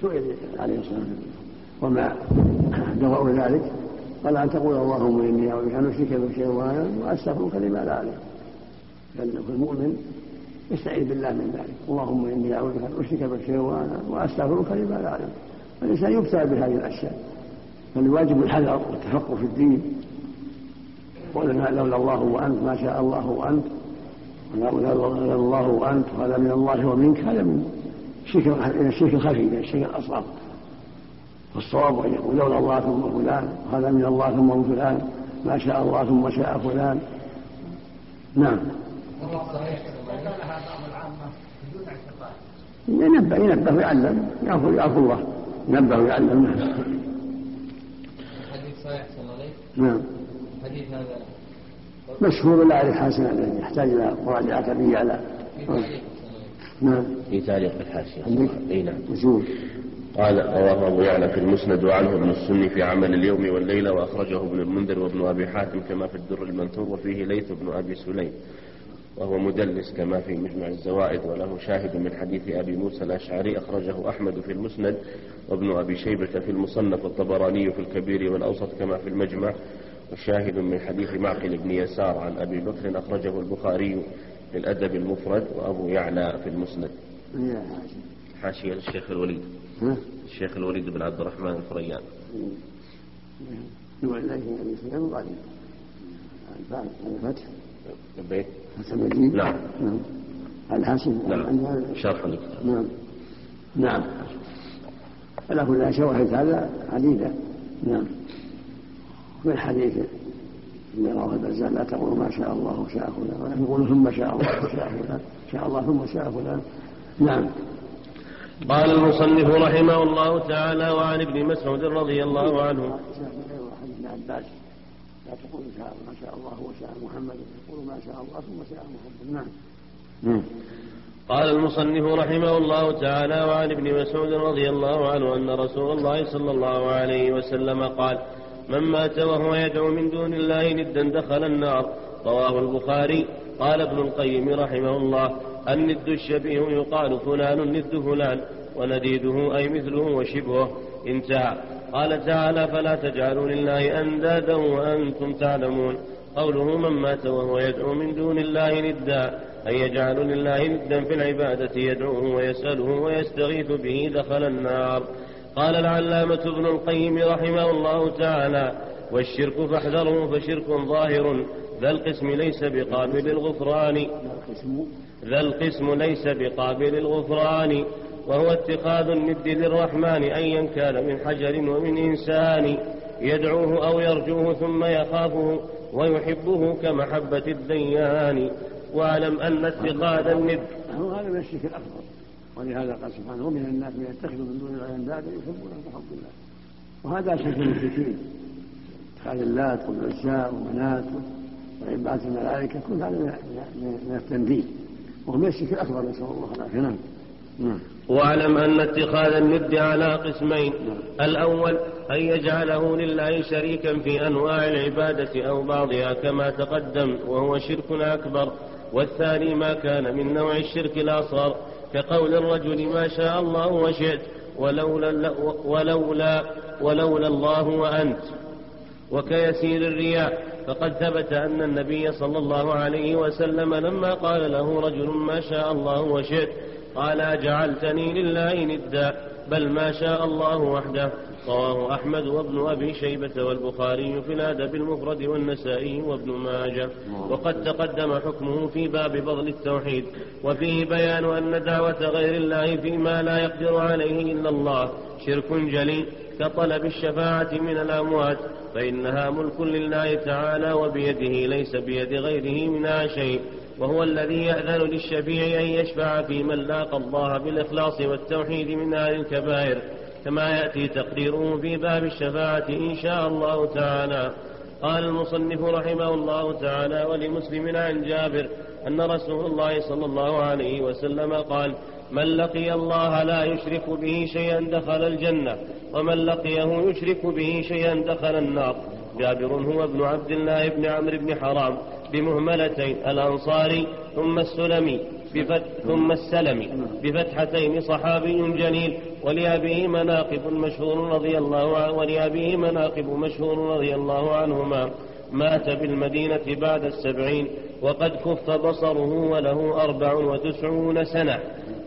سئل عليه الصلاة والسلام وما دواء ذلك. قال أن تقول اللهم إني أعوذ بك أن أشرك بك شيئا وأستغفرك لما لا أعلم لأن المؤمن يستعيذ بالله من ذلك. اللهم إني أعوذ بك أن أشرك بك شيئا وأستغفرك لما لا أعلم الإنسان يبتلى بهذه الأشياء. فالواجب الحذر والتفقه في الدين. قولنا لولا الله وأنت ما شاء الله وأنت. لولا الله وأنت هذا من الله ومنك هذا من الشرك الخفي من الشرك الأصغر. والصواب أن يقول لولا الله ثم فلان وهذا من الله ثم فلان ما شاء الله ثم شاء فلان. نعم. ينبه ينبه ويعلم يعفو يعفو الله. ينبه ويعلم نعم. حديث صحيح صلى الله عليه نعم. حديث هذا. مشهور لا حسنا يحتاج إلى مراجعة به على نعم. في تعليق الحاشية. إي نعم. مشهور قال رواه أبو يعلى في المسند وعنه ابن السني في عمل اليوم والليلة وأخرجه ابن المنذر وابن أبي حاتم كما في الدر المنثور وفيه ليث بن أبي سليم. وهو مدلس كما في مجمع الزوائد وله شاهد من حديث أبي موسى الأشعري أخرجه أحمد في المسند وابن أبي شيبة في المصنف والطبراني في الكبير والأوسط كما في المجمع وشاهد من حديث معقل بن يسار عن أبي بكر أخرجه البخاري في الأدب المفرد وأبو يعلى في المسند. حاشية الشيخ الوليد. الشيخ الوليد بن عبد الرحمن الفريان. الفتح. البيت. نعم. نعم. الحاشية. نعم. شرح الكتاب نعم. نعم. على كل شواهد هذا عديدة نعم. في اللي رواه البزار لا تقولوا ما شاء الله وشاء فلان ولكن قولوا ثم شاء الله وشاء فلان شاء الله ثم شاء فلان. نعم. قال المصنف رحمه الله تعالى وعن ابن مسعود رضي الله عنه. ابن عباس لا تقولوا ما شاء الله وشاء محمد تقولوا ما شاء الله ثم شاء محمد. نعم. نعم. قال المصنف رحمه الله تعالى وعن ابن مسعود رضي الله عنه أن رسول الله صلى الله عليه وسلم قال من مات وهو يدعو من دون الله ندا دخل النار. رواه البخاري. قال ابن القيم رحمه الله الند الشبيه يقال فلان ند فلان ونديده أي مثله وشبهه. انتهى قال تعالى فلا تجعلوا لله أندادا وأنتم تعلمون. قوله من مات وهو يدعو من دون الله ندا أن يجعل لله ندا في العبادة يدعوه ويسأله ويستغيث به دخل النار. قال العلامة ابن القيم رحمه الله تعالى والشرك فاحذره فشرك ظاهر ذا القسم ليس بقابل الغفران. ذا القسم ليس بقابل الغفران. وهو اتخاذ الند للرحمن أيا كان من حجر ومن إنسان. يدعوه أو يرجوه ثم يخافه ويحبه كمحبة الديان. واعلم أن اتخاذ الند هذا من الشرك الأكبر. ولهذا قال سبحانه ومن الناس من يتخذ من دون الله أندادا يحبونهم كحب الله. وهذا شرك المشركين. اتخاذ اللات والعزى ومنات وعبادة الملائكة كل هذا من التنبيه وهو من الشرك الأكبر نسأل الله العافية. نعم. نعم. واعلم أن اتخاذ الند على قسمين. الأول أن يجعله لله شريكا في أنواع العبادة أو بعضها كما تقدم وهو شرك أكبر. والثاني ما كان من نوع الشرك الأصغر. كقول الرجل ما شاء الله وشئت ولولا, ولولا, ولولا الله وأنت. وكيسير الرياء فقد ثبت أن النبي صلى الله عليه وسلم لما قال له رجل ما شاء الله وشئت قال أجعلتني لله ندا. بل ما شاء الله وحده. رواه أحمد وابن أبي شيبة والبخاري في الأدب المفرد والنسائي وابن ماجه. وقد تقدم حكمه في باب بغل التوحيد. وفيه بيان أن دعوة غير الله فيما لا يقدر عليه إلا الله شرك جلي كطلب الشفاعة من الأموات فإنها ملك لله تعالى وبيده ليس بيد غيره منها شيء. وهو الذي يأذن للشفيع أن يشفع في من لاقى الله بالإخلاص والتوحيد من أهل الكبائر كما يأتي تقريره في باب الشفاعة إن شاء الله تعالى. قال المصنف رحمه الله تعالى ولمسلم عن جابر أن رسول الله صلى الله عليه وسلم قال من لقي الله لا يشرك به شيئا دخل الجنة ومن لقيه يشرك به شيئا دخل النار. جابر هو ابن عبد الله بن عمرو بن حرام. بمهملتين الأنصاري ثم السلمي بفتح ثم السلمي بفتحتين صحابي جليل ولأبيه مناقب مشهور رضي الله عنه ولأبيه مناقب مشهور رضي الله عنهما. مات بالمدينة بعد السبعين وقد كف بصره وله أربع وتسعون سنة.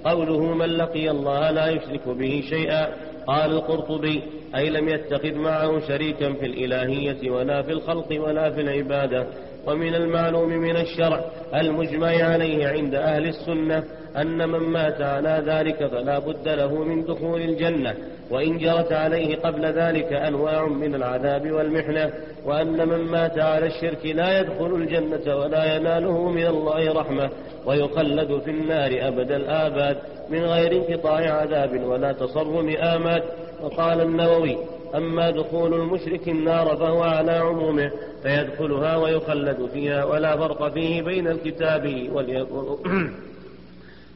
قوله من لقي الله لا يشرك به شيئا قال القرطبي أي لم يتخذ معه شريكا في الإلهية ولا في الخلق ولا في العبادة. ومن المعلوم من الشرع المجمع عليه عند أهل السنة أن من مات على ذلك فلا بد له من دخول الجنة وإن جرت عليه قبل ذلك أنواع من العذاب والمحنة وأن من مات على الشرك لا يدخل الجنة ولا يناله من الله رحمة ويخلد في النار أبد الآباد من غير انقطاع عذاب ولا تصرم آماد وقال النووي أما دخول المشرك النار فهو على عمومه فيدخلها ويخلد فيها ولا فرق فيه بين الكتاب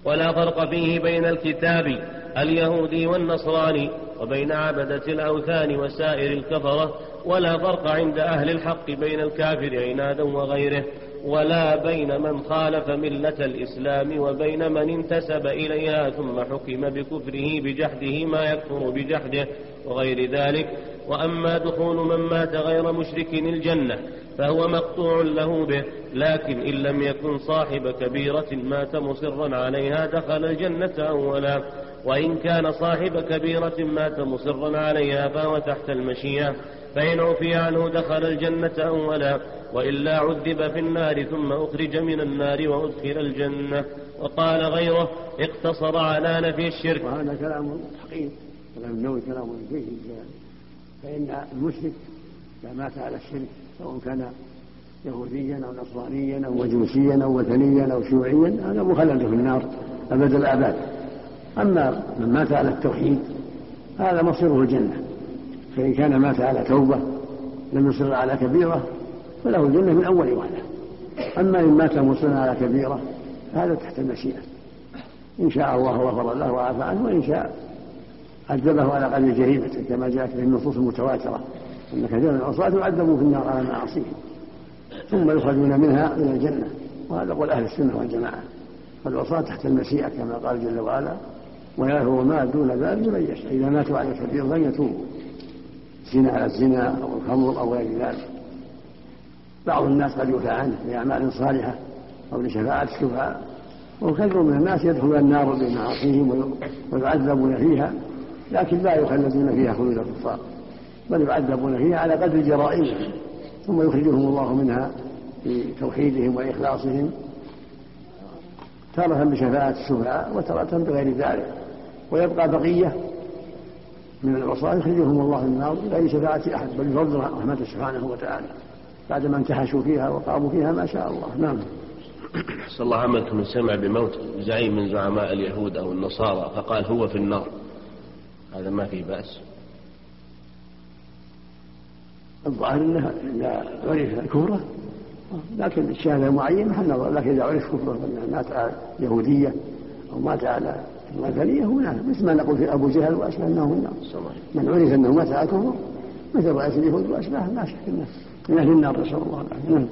ولا فرق فيه بين الكتاب اليهودي والنصراني وبين عبدة الأوثان وسائر الكفرة ولا فرق عند أهل الحق بين الكافر عنادا وغيره. ولا بين من خالف ملة الإسلام وبين من انتسب إليها ثم حكم بكفره بجحده ما يكفر بجحده وغير ذلك. وأما دخول من مات غير مشرك الجنة فهو مقطوع له به لكن إن لم يكن صاحب كبيرة مات مصرا عليها دخل الجنة أولا. وإن كان صاحب كبيرة مات مصرا عليها فهو تحت المشيئة. فإن عفي عنه دخل الجنة أولا وإلا عذب في النار ثم أخرج من النار وأدخل الجنة. وقال غيره اقتصر على نفي الشرك. وهذا كلام حقيقي كلام النووي كلام جيد فإن المشرك إذا مات على الشرك سواء كان يهوديا أو نصرانيا أو مجوسيا أو وثنيا أو شيوعيا هذا مخلد في النار أبد الآباد. أما من مات على التوحيد هذا مصيره الجنة. فإن كان مات على توبة لم يصر على كبيرة فله الجنة من أول وهلة أما إن مات مصرا على كبيرة فهذا تحت المشيئة. إن شاء الله غفر له وعفى عنه وإن شاء عذبه على قدر جريمته كما جاءت في النصوص المتواترة أن كثيرا من العصاة يعذبوا في النار على معاصيهم ثم يخرجون منها إلى الجنة. وهذا قول أهل السنة والجماعة. فالعصاة تحت المشيئة كما قال جل وعلا ويغفر ما دون ذلك لمن يشاء. إذا ماتوا على كبير فليتوبوا. زنا على الزنا أو الخمر أو غير ذلك. بعض الناس قد يعفى عنه لأعمال صالحة أو لشفاعة الشفعاء وكثير من الناس يدخلون النار بمعاصيهم ويعذبون فيها لكن لا يخلدون فيها خلود الكفار بل يعذبون فيها على قدر جرائمهم ثم يخرجهم الله منها بتوحيدهم وإخلاصهم تارة بشفاعة الشفعاء وتارة بغير ذلك ويبقى بقية من العصاة يخرجهم الله من النار بغير شفاعة أحد بل بفضل رحمته سبحانه وتعالى. بعدما انتحشوا فيها وقاموا فيها ما شاء الله. نعم. صلى الله عملكم من سمع بموت زعيم من زعماء اليهود أو النصارى فقال هو في النار. هذا ما في بأس. الظاهر انه إذا عرف كفره لكن الشهاده معين محل نظر لكن إذا عرف كفرة مات على يهودية أو مات على الوثنيه هو نعم. مثل ما نقول في أبو جهل واشبه انه النار من عرف أنه مات على كفر مثل رأس اليهود واشباه لا شك من أهل النار نسأل الله العافية. نعم.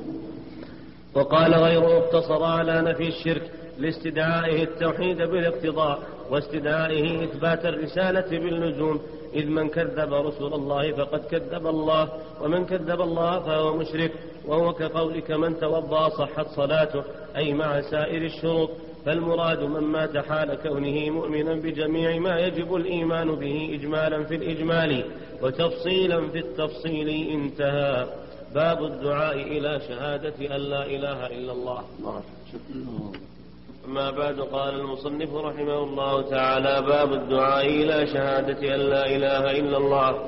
وقال غيره اقتصر على نفي الشرك لاستدعائه التوحيد بالاقتضاء واستدعائه إثبات الرسالة باللزوم إذ من كذب رسول الله فقد كذب الله ومن كذب الله فهو مشرك. وهو كقولك من توضأ صحت صلاته أي مع سائر الشروط. فالمراد من مات حال كونه مؤمنا بجميع ما يجب الإيمان به إجمالا في الإجمال وتفصيلا في التفصيل انتهى. باب الدعاء إلى شهادة أن لا إله إلا الله. أما بعد قال المصنف رحمه الله تعالى باب الدعاء إلى شهادة أن لا إله إلا الله.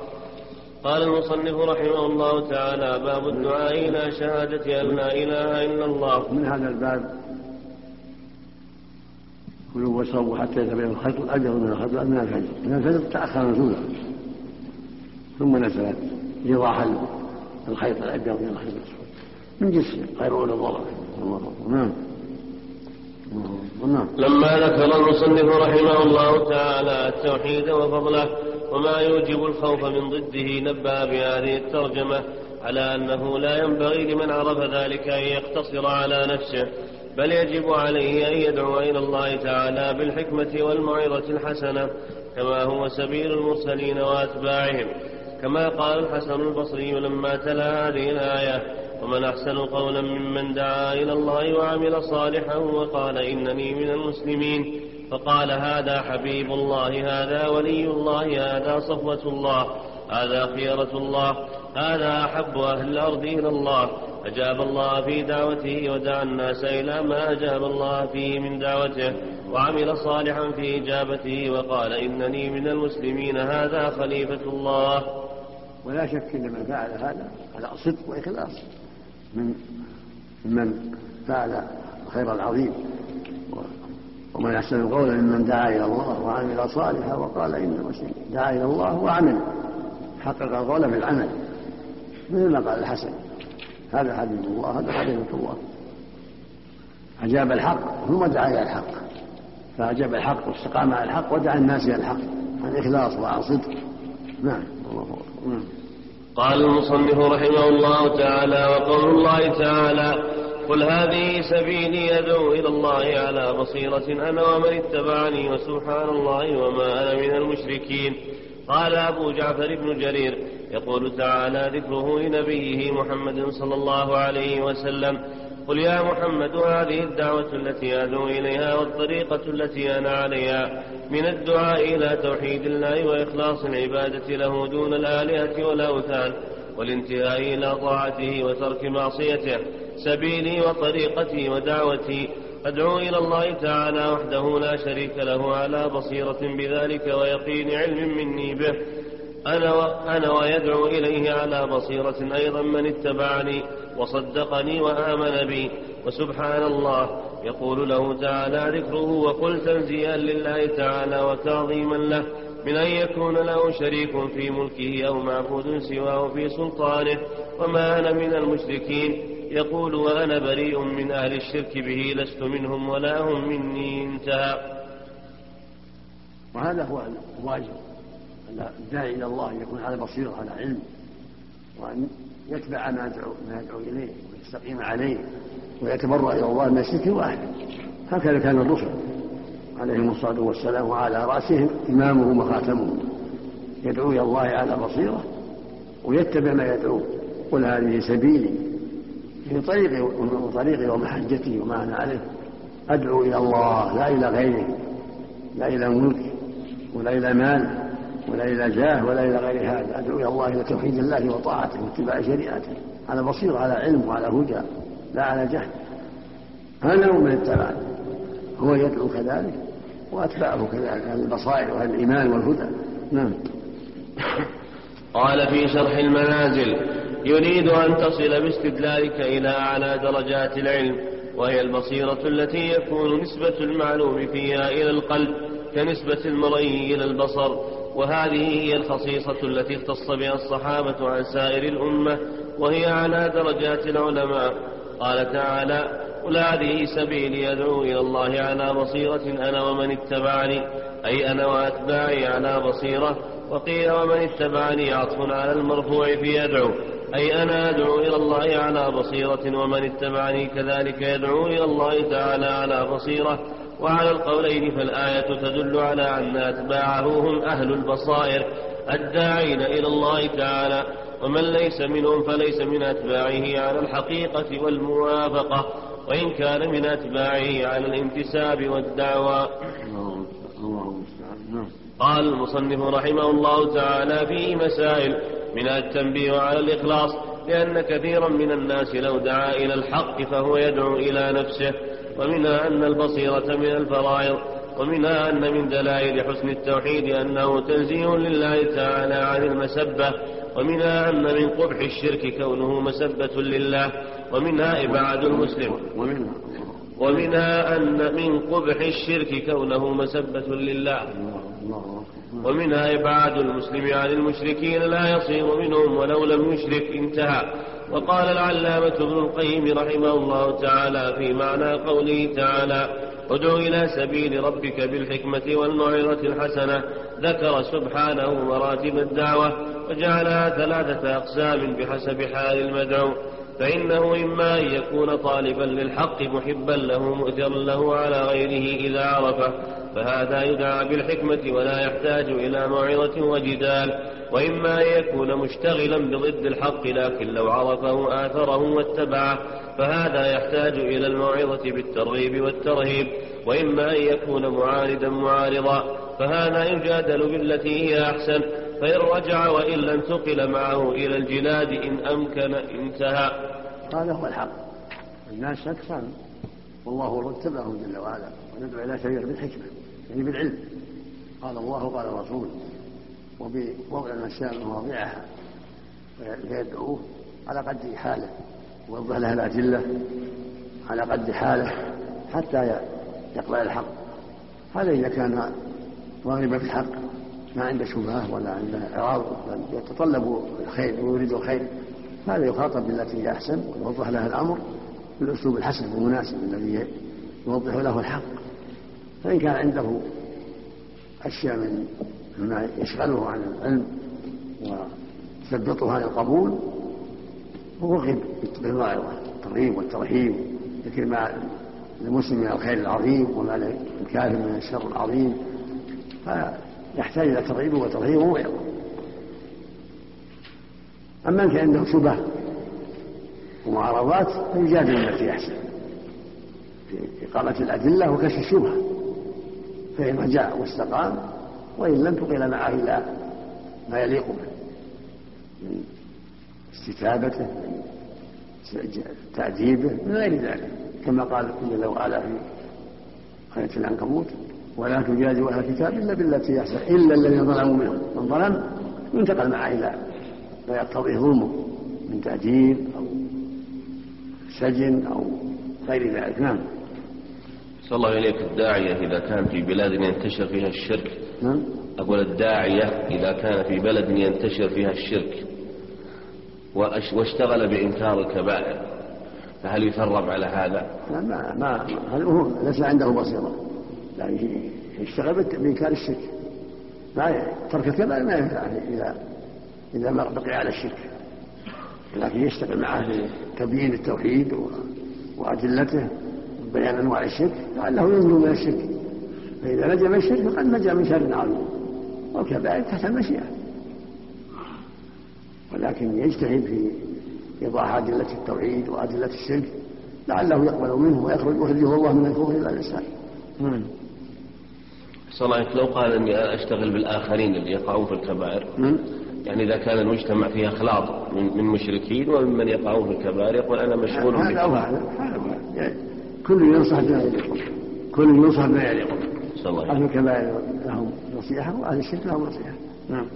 قال المصنف رحمه الله تعالى باب الدعاء إلى شهادة أن لا إله إلا الله. من هذا الباب؟ كلوا واشربوا حتى يتبين الخيط الأبيض من الخيط من الفجر. من الفجر تأخر نزوله ثم نزلت إيضاح الخيط الأبيض من الخيط الأسود. من جسم غير أولى الضرر نعم. لما ذكر المصنف رحمه الله تعالى التوحيد وفضله وما يوجب الخوف من ضده نبه بهذه الترجمة على أنه لا ينبغي لمن عرف ذلك أن يقتصر على نفسه. بل يجب عليه أن يدعو إلى الله تعالى بالحكمة والموعظة الحسنة كما هو سبيل المرسلين وأتباعهم. كما قال الحسن البصري لما تلا هذه الآية ومن أحسن قولا ممن دعا إلى الله وعمل صالحا وقال إنني من المسلمين فقال هذا حبيب الله هذا ولي الله هذا صفوة الله هذا خيرة الله هذا أحب أهل الأرض إلى الله. أجاب الله في دعوته ودعا الناس إلى ما أجاب الله فيه من دعوته وعمل صالحا في إجابته وقال إنني من المسلمين هذا خليفة الله. ولا شك أن من فعل هذا على صدق وإخلاص من من فعل الخير العظيم. ومن أحسن قولا ممن دعا إلى الله وعمل صالحا وقال إن المسلمين دعا إلى الله وعمل حقق القول بالعمل مثل ما قال الحسن. هذا حبيب الله هذا خليفة الله. أجاب الحق. ثم دعا إلى الحق. فأجاب الحق واستقام على الحق ودعا الناس إلى الحق. عن إخلاص وعن صدق نعم. الله نعم. قال المصنف رحمه الله تعالى وقول الله تعالى قل هذه سبيلي أدعو إلى الله على بصيرة أنا ومن اتبعني وسبحان الله وما أنا من المشركين. قال أبو جعفر بن جرير يقول تعالى ذكره لنبيه محمد صلى الله عليه وسلم قل يا محمد هذه الدعوة التي أدعو إليها والطريقة التي أنا عليها من الدعاء إلى توحيد الله وإخلاص العبادة له دون الآلهة والأوثان والانتهاء إلى طاعته وترك معصيته سبيلي وطريقتي ودعوتي أدعو إلى الله تعالى وحده لا شريك له على بصيرة بذلك ويقين علم مني به. أنا, و... أنا ويدعو إليه على بصيرة أيضا من اتبعني وصدقني وآمن بي. وسبحان الله. يقول له تعالى ذكره وقل تنزيها لله تعالى وتعظيما له. من أن يكون له شريك في ملكه أو معبود سواه في سلطانه. وما أنا من المشركين. يقول وأنا بريء من أهل الشرك به لست منهم ولا هم مني انتهى. وهذا هو الواجب أن الداعي إلى الله يكون على بصيرة على علم وأن يتبع ما يدعو ما يدعو إليه ويستقيم عليه ويتبرأ إلى الله من الشرك واحد. هكذا كان الرسل عليهم الصلاة والسلام وعلى رأسهم إمامهم وخاتمهم. يدعو إلى الله على بصيرة ويتبع ما يدعو. قل هذه سبيلي. في طريقي وطريقي ومحجتي وما أنا عليه. أدعو إلى الله لا إلى غيره لا إلى ملك ولا إلى مال ولا إلى جاه ولا إلى غير هذا. أدعو إلى الله إلى توحيد الله وطاعته واتباع شريعته على بصيرة على علم وعلى هدى لا على جهل. هو من اتبعني هو يدعو كذلك وأتباعه كذلك أهل البصائر وأهل الإيمان والهدى. نعم. قال في شرح المنازل يريد أن تصل باستدلالك إلى أعلى درجات العلم وهي البصيرة التي يكون نسبة المعلوم فيها إلى القلب كنسبة المرئي إلى البصر وهذه هي الخصيصة التي اختص بها الصحابة عن سائر الأمة وهي على درجات العلماء. قال تعالى قل هذه سبيلي أدعو إلى الله على بصيرة أنا ومن اتبعني أي أنا وأتباعي على بصيرة وقيل ومن اتبعني عطف على المرفوع في يدعو. أي أنا أدعو إلى الله على بصيرة ومن اتبعني كذلك يدعو إلى الله تعالى على بصيرة. وعلى القولين فالآية تدل على أن أتباعه هم أهل البصائر الداعين إلى الله تعالى. ومن ليس منهم فليس من أتباعه على الحقيقة والموافقة. وإن كان من أتباعه على الانتساب والدعوى. قال المصنف رحمه الله تعالى فيه مسائل من التنبيه على الإخلاص لأن كثيرا من الناس لو دعا إلى الحق فهو يدعو إلى نفسه ومنها أن البصيرة من الفرائض ومنها أن من دلائل حسن التوحيد أنه تنزيه لله تعالى عن المسبة ومنها أن من قبح الشرك كونه مسبة لله ومنها إبعاد المسلم. ومنها. ومنها أن من قبح الشرك كونه مسبة لله. ومنها إبعاد المسلم عن المشركين لا يصير منهم ولو لم يشرك انتهى. وقال العلامة ابن القيم رحمه الله تعالى في معنى قوله تعالى ادع إلى سبيل ربك بالحكمة والموعظة الحسنة ذكر سبحانه مراتب الدعوة وجعلها ثلاثة أقسام بحسب حال المدعو. فإنه إما أن يكون طالبا للحق محبا له مؤثرا له على غيره إذا عرفه فهذا يدعى بالحكمة ولا يحتاج إلى موعظة وجدال. وإما أن يكون مشتغلا بضد الحق لكن لو عرفه آثره واتبعه فهذا يحتاج إلى الموعظة بالترغيب والترهيب. وإما أن يكون معارضا معارضا فهذا يجادل بالتي هي أحسن. فإن رجع وإلا انتقل معه إلى الجلاد إن أمكن انتهى. هذا هو الحق. الناس أكثر. والله رتبهم جل وعلا. وندعو إلى سبيل بالحكمة يعني بالعلم. قال الله قال الرسول وبوضع المسائل مواضعها فيدعوه على قد حاله. ويوضح له الأدلة على قد حاله حتى يقبل الحق. هذا إذا كان راغبا في الحق. ما عنده شبهة ولا عنده إعراض بل يتطلب الخير ويريد الخير. هذا يخاطب بالتي هي أحسن ويوضح له الأمر بالأسلوب الحسن المناسب الذي يوضح له الحق. فإن كان عنده أشياء من مما يشغله عن العلم ويثبطه عن القبول ورغب بالموعظة الترغيب والترهيب. ذكر ما للمسلم من الخير العظيم وما للكافر من الشر العظيم. فيحتاج إلى ترغيب وترهيب وموعظة أما إن كان عنده شبه ومعارضات فيجادل التي أحسن. في إقامة الأدلة وكشف الشبهة. فإن رجع واستقام وإن لم تقل معه إلى ما يليق به. من استتابته من تأديبه من غير ذلك. كما قال جل وعلا في آية العنكبوت ولا تجادلوا أهل الكتاب إلا بالتي أحسن إلا الذين ظلموا منهم. من ظلم ينتقل معه إلى ما يقتضي ظلمه من تأديب أو سجن أو غير ذلك. نعم. صلى الله إليك الداعية إذا كان في بلاد ينتشر فيها الشرك. نعم. أقول الداعية إذا كان في بلد ينتشر فيها الشرك. واشتغل بإنكار الكبائر. فهل يثرب على هذا؟ لا ما ما هل هو ليس عنده بصيرة. لا يشتغل بإنكار الشرك. ما ترك الكبائر ما ينفع إذا إذا ما بقي على الشرك. لكن يشتغل معه بتبيين التوحيد وأدلته وبيان أنواع الشرك لعله ينجو من الشرك. فإذا نجا من الشرك فقد نجا من شر عظيم. والكبائر تحت المشيئة. ولكن يجتهد في إيضاح أدلة التوحيد وأدلة الشرك لعله يقبل منه ويخرج يخرجه الله من الكفر إلى الإسلام. صلى لو قال إني أشتغل بالآخرين اللي يقعون في الكبائر. يعني إذا كان المجتمع فيه أخلاط من, من مشركين وممن يقعون في الكبائر يقول أنا مشغول هذا هذا كل ينصح بما يليق كل ينصح بما يليق أهل الكبائر لهم نصيحة وأهل الشرك لهم نصيحة. نعم.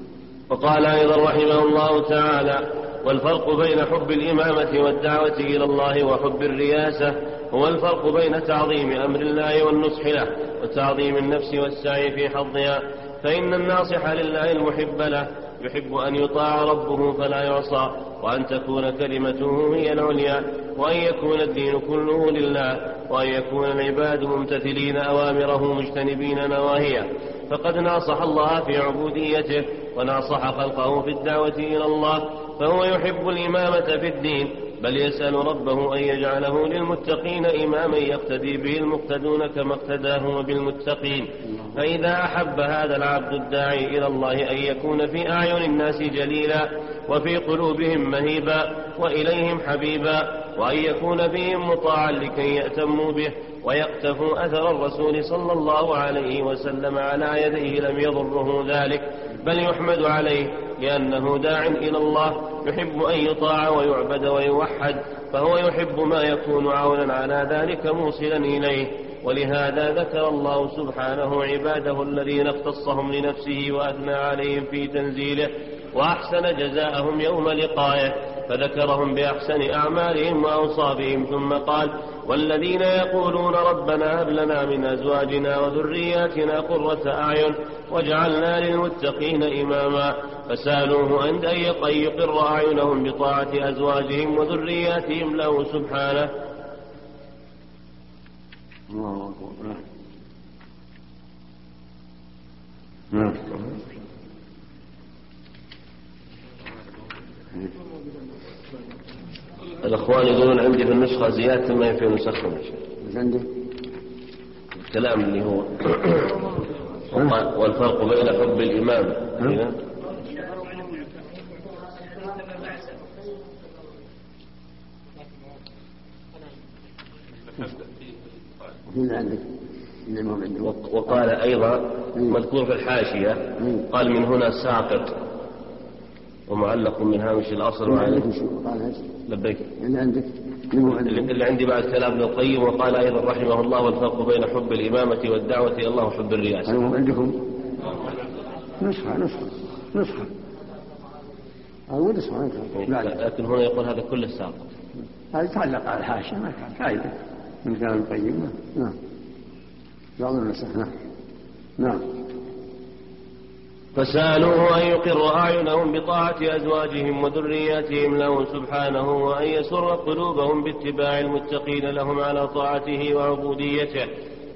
وقال أيضا رحمه الله تعالى والفرق بين حب الإمامة والدعوة إلى الله وحب الرياسة هو الفرق بين تعظيم أمر الله والنصح له وتعظيم النفس والسعي في حظها فإن الناصح لله المحب له يحب أن يطاع ربه فلا يعصى وأن تكون كلمته هي العليا وأن يكون الدين كله لله وأن يكون العباد ممتثلين أوامره مجتنبين نواهيه. فقد ناصح الله في عبوديته وناصح خلقه في الدعوة إلى الله فهو يحب الإمامة في الدين بل يسأل ربه أن يجعله للمتقين إماما يقتدي به المقتدون كما اقتداه بالمتقين. فإذا أحب هذا العبد الداعي إلى الله أن يكون في أعين الناس جليلا وفي قلوبهم مهيبا وإليهم حبيبا وأن يكون بهم مطاعا لكي يأتموا به ويقتفوا أثر الرسول صلى الله عليه وسلم على يديه لم يضره ذلك. بل يحمد عليه لأنه داع إلى الله يحب أن يطاع ويعبد ويوحد فهو يحب ما يكون عونا على ذلك موصلا إليه. ولهذا ذكر الله سبحانه عباده الذين اختصهم لنفسه وأثنى عليهم في تنزيله وأحسن جزاءهم يوم لقائه فذكرهم بأحسن أعمالهم وأوصافهم ثم قال والذين يقولون ربنا هب لنا من أزواجنا وذرياتنا قرة أعين واجعلنا للمتقين إماما. فسألوه أن يقر أعينهم بطاعة أزواجهم وذرياتهم له سبحانه. الله أكبر. نعم. الأخوان يقولون عندي في النسخة زيادة ما في نسخهم إيش عندك؟ الكلام اللي هو والفرق بين حب الإمام. عندك وقال أيضا مذكور في الحاشية قال من هنا ساقط. ومعلق من هامش الأصل وعليك لبيك. اللي عندك؟ اللي عندي بعد كلام ابن القيم وقال أيضا رحمه الله والفرق بين حب الإمامة والدعوة إلى الله وحب الرئاسة عندكم؟ نسخة نسخة نسخة. أو نسخة لكن هنا يقول هذا كله ساقط. هذا تعلق على الحاشية ما كان. فائدة. من كلام القيم. نعم. بعض النسخ نعم. نعم. فسألوه أن يقر أعينهم بطاعة أزواجهم وذرياتهم له سبحانه وأن يسر قلوبهم باتباع المتقين لهم على طاعته وعبوديته.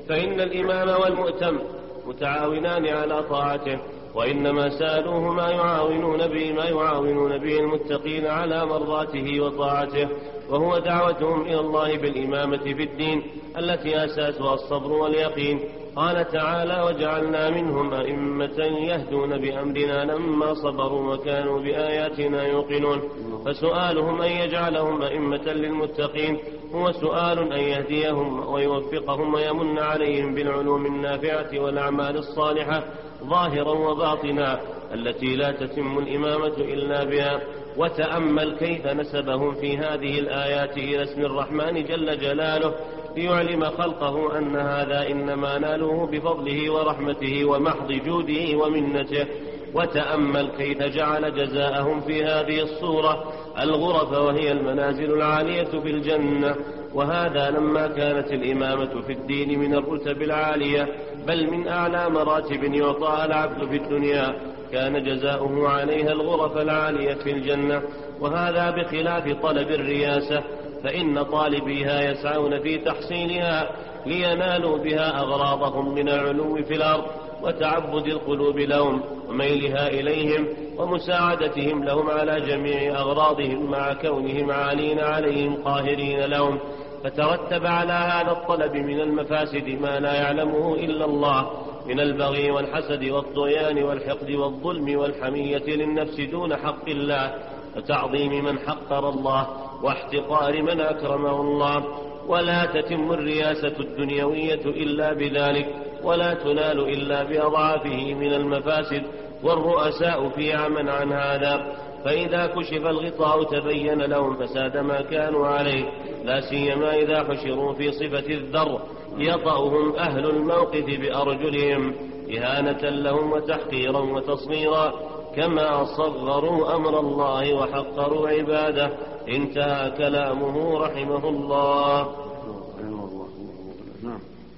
فإن الإمام والمؤتم متعاونان على طاعته. وإنما سألوه ما يعاونون به ما يعاونون به المتقين على مرضاته وطاعته وهو دعوتهم إلى الله بالإمامة في الدين التي أساسها الصبر واليقين. قال تعالى وجعلنا منهم أئمة يهدون بأمرنا لما صبروا وكانوا بآياتنا يوقنون. فسؤالهم أن يجعلهم أئمة للمتقين هو سؤال أن يهديهم ويوفقهم ويمن عليهم بالعلوم النافعة والأعمال الصالحة ظاهرا وباطنا التي لا تتم الإمامة إلا بها وتأمل كيف نسبهم في هذه الآيات إلى اسم الرحمن جل جلاله ليعلم خلقه أن هذا إنما نالوه بفضله ورحمته ومحض جوده ومنته وتأمل كيف جعل جزاءهم في هذه الصورة الغرف وهي المنازل العالية في الجنة. وهذا لما كانت الإمامة في الدين من الرتب العالية بل من أعلى مراتب يعطاها العبد في الدنيا كان جزاؤه عليها الغرف العالية في الجنة. وهذا بخلاف طلب الرياسة فإن طالبيها يسعون في تحصيلها لينالوا بها أغراضهم من العلو في الأرض وتعبد القلوب لهم وميلها إليهم ومساعدتهم لهم على جميع أغراضهم مع كونهم عالين عليهم قاهرين لهم. فترتب على هذا الطلب من المفاسد ما لا يعلمه إلا الله من البغي والحسد والطغيان والحقد والظلم والحمية للنفس دون حق الله وتعظيم من حقر الله واحتقار من أكرمه الله. ولا تتم الرياسة الدنيوية إلا بذلك ولا تنال إلا بأضعافه من المفاسد والرؤساء في عمى عن هذا. فإذا كشف الغطاء تبين لهم فساد ما كانوا عليه لا سيما إذا حشروا في صفة الذر يطأهم أهل الموقف بأرجلهم إهانة لهم وتحقيرا وتصغيرا كما صغروا أمر الله وحقروا عباده. انتهى كلامه رحمه الله.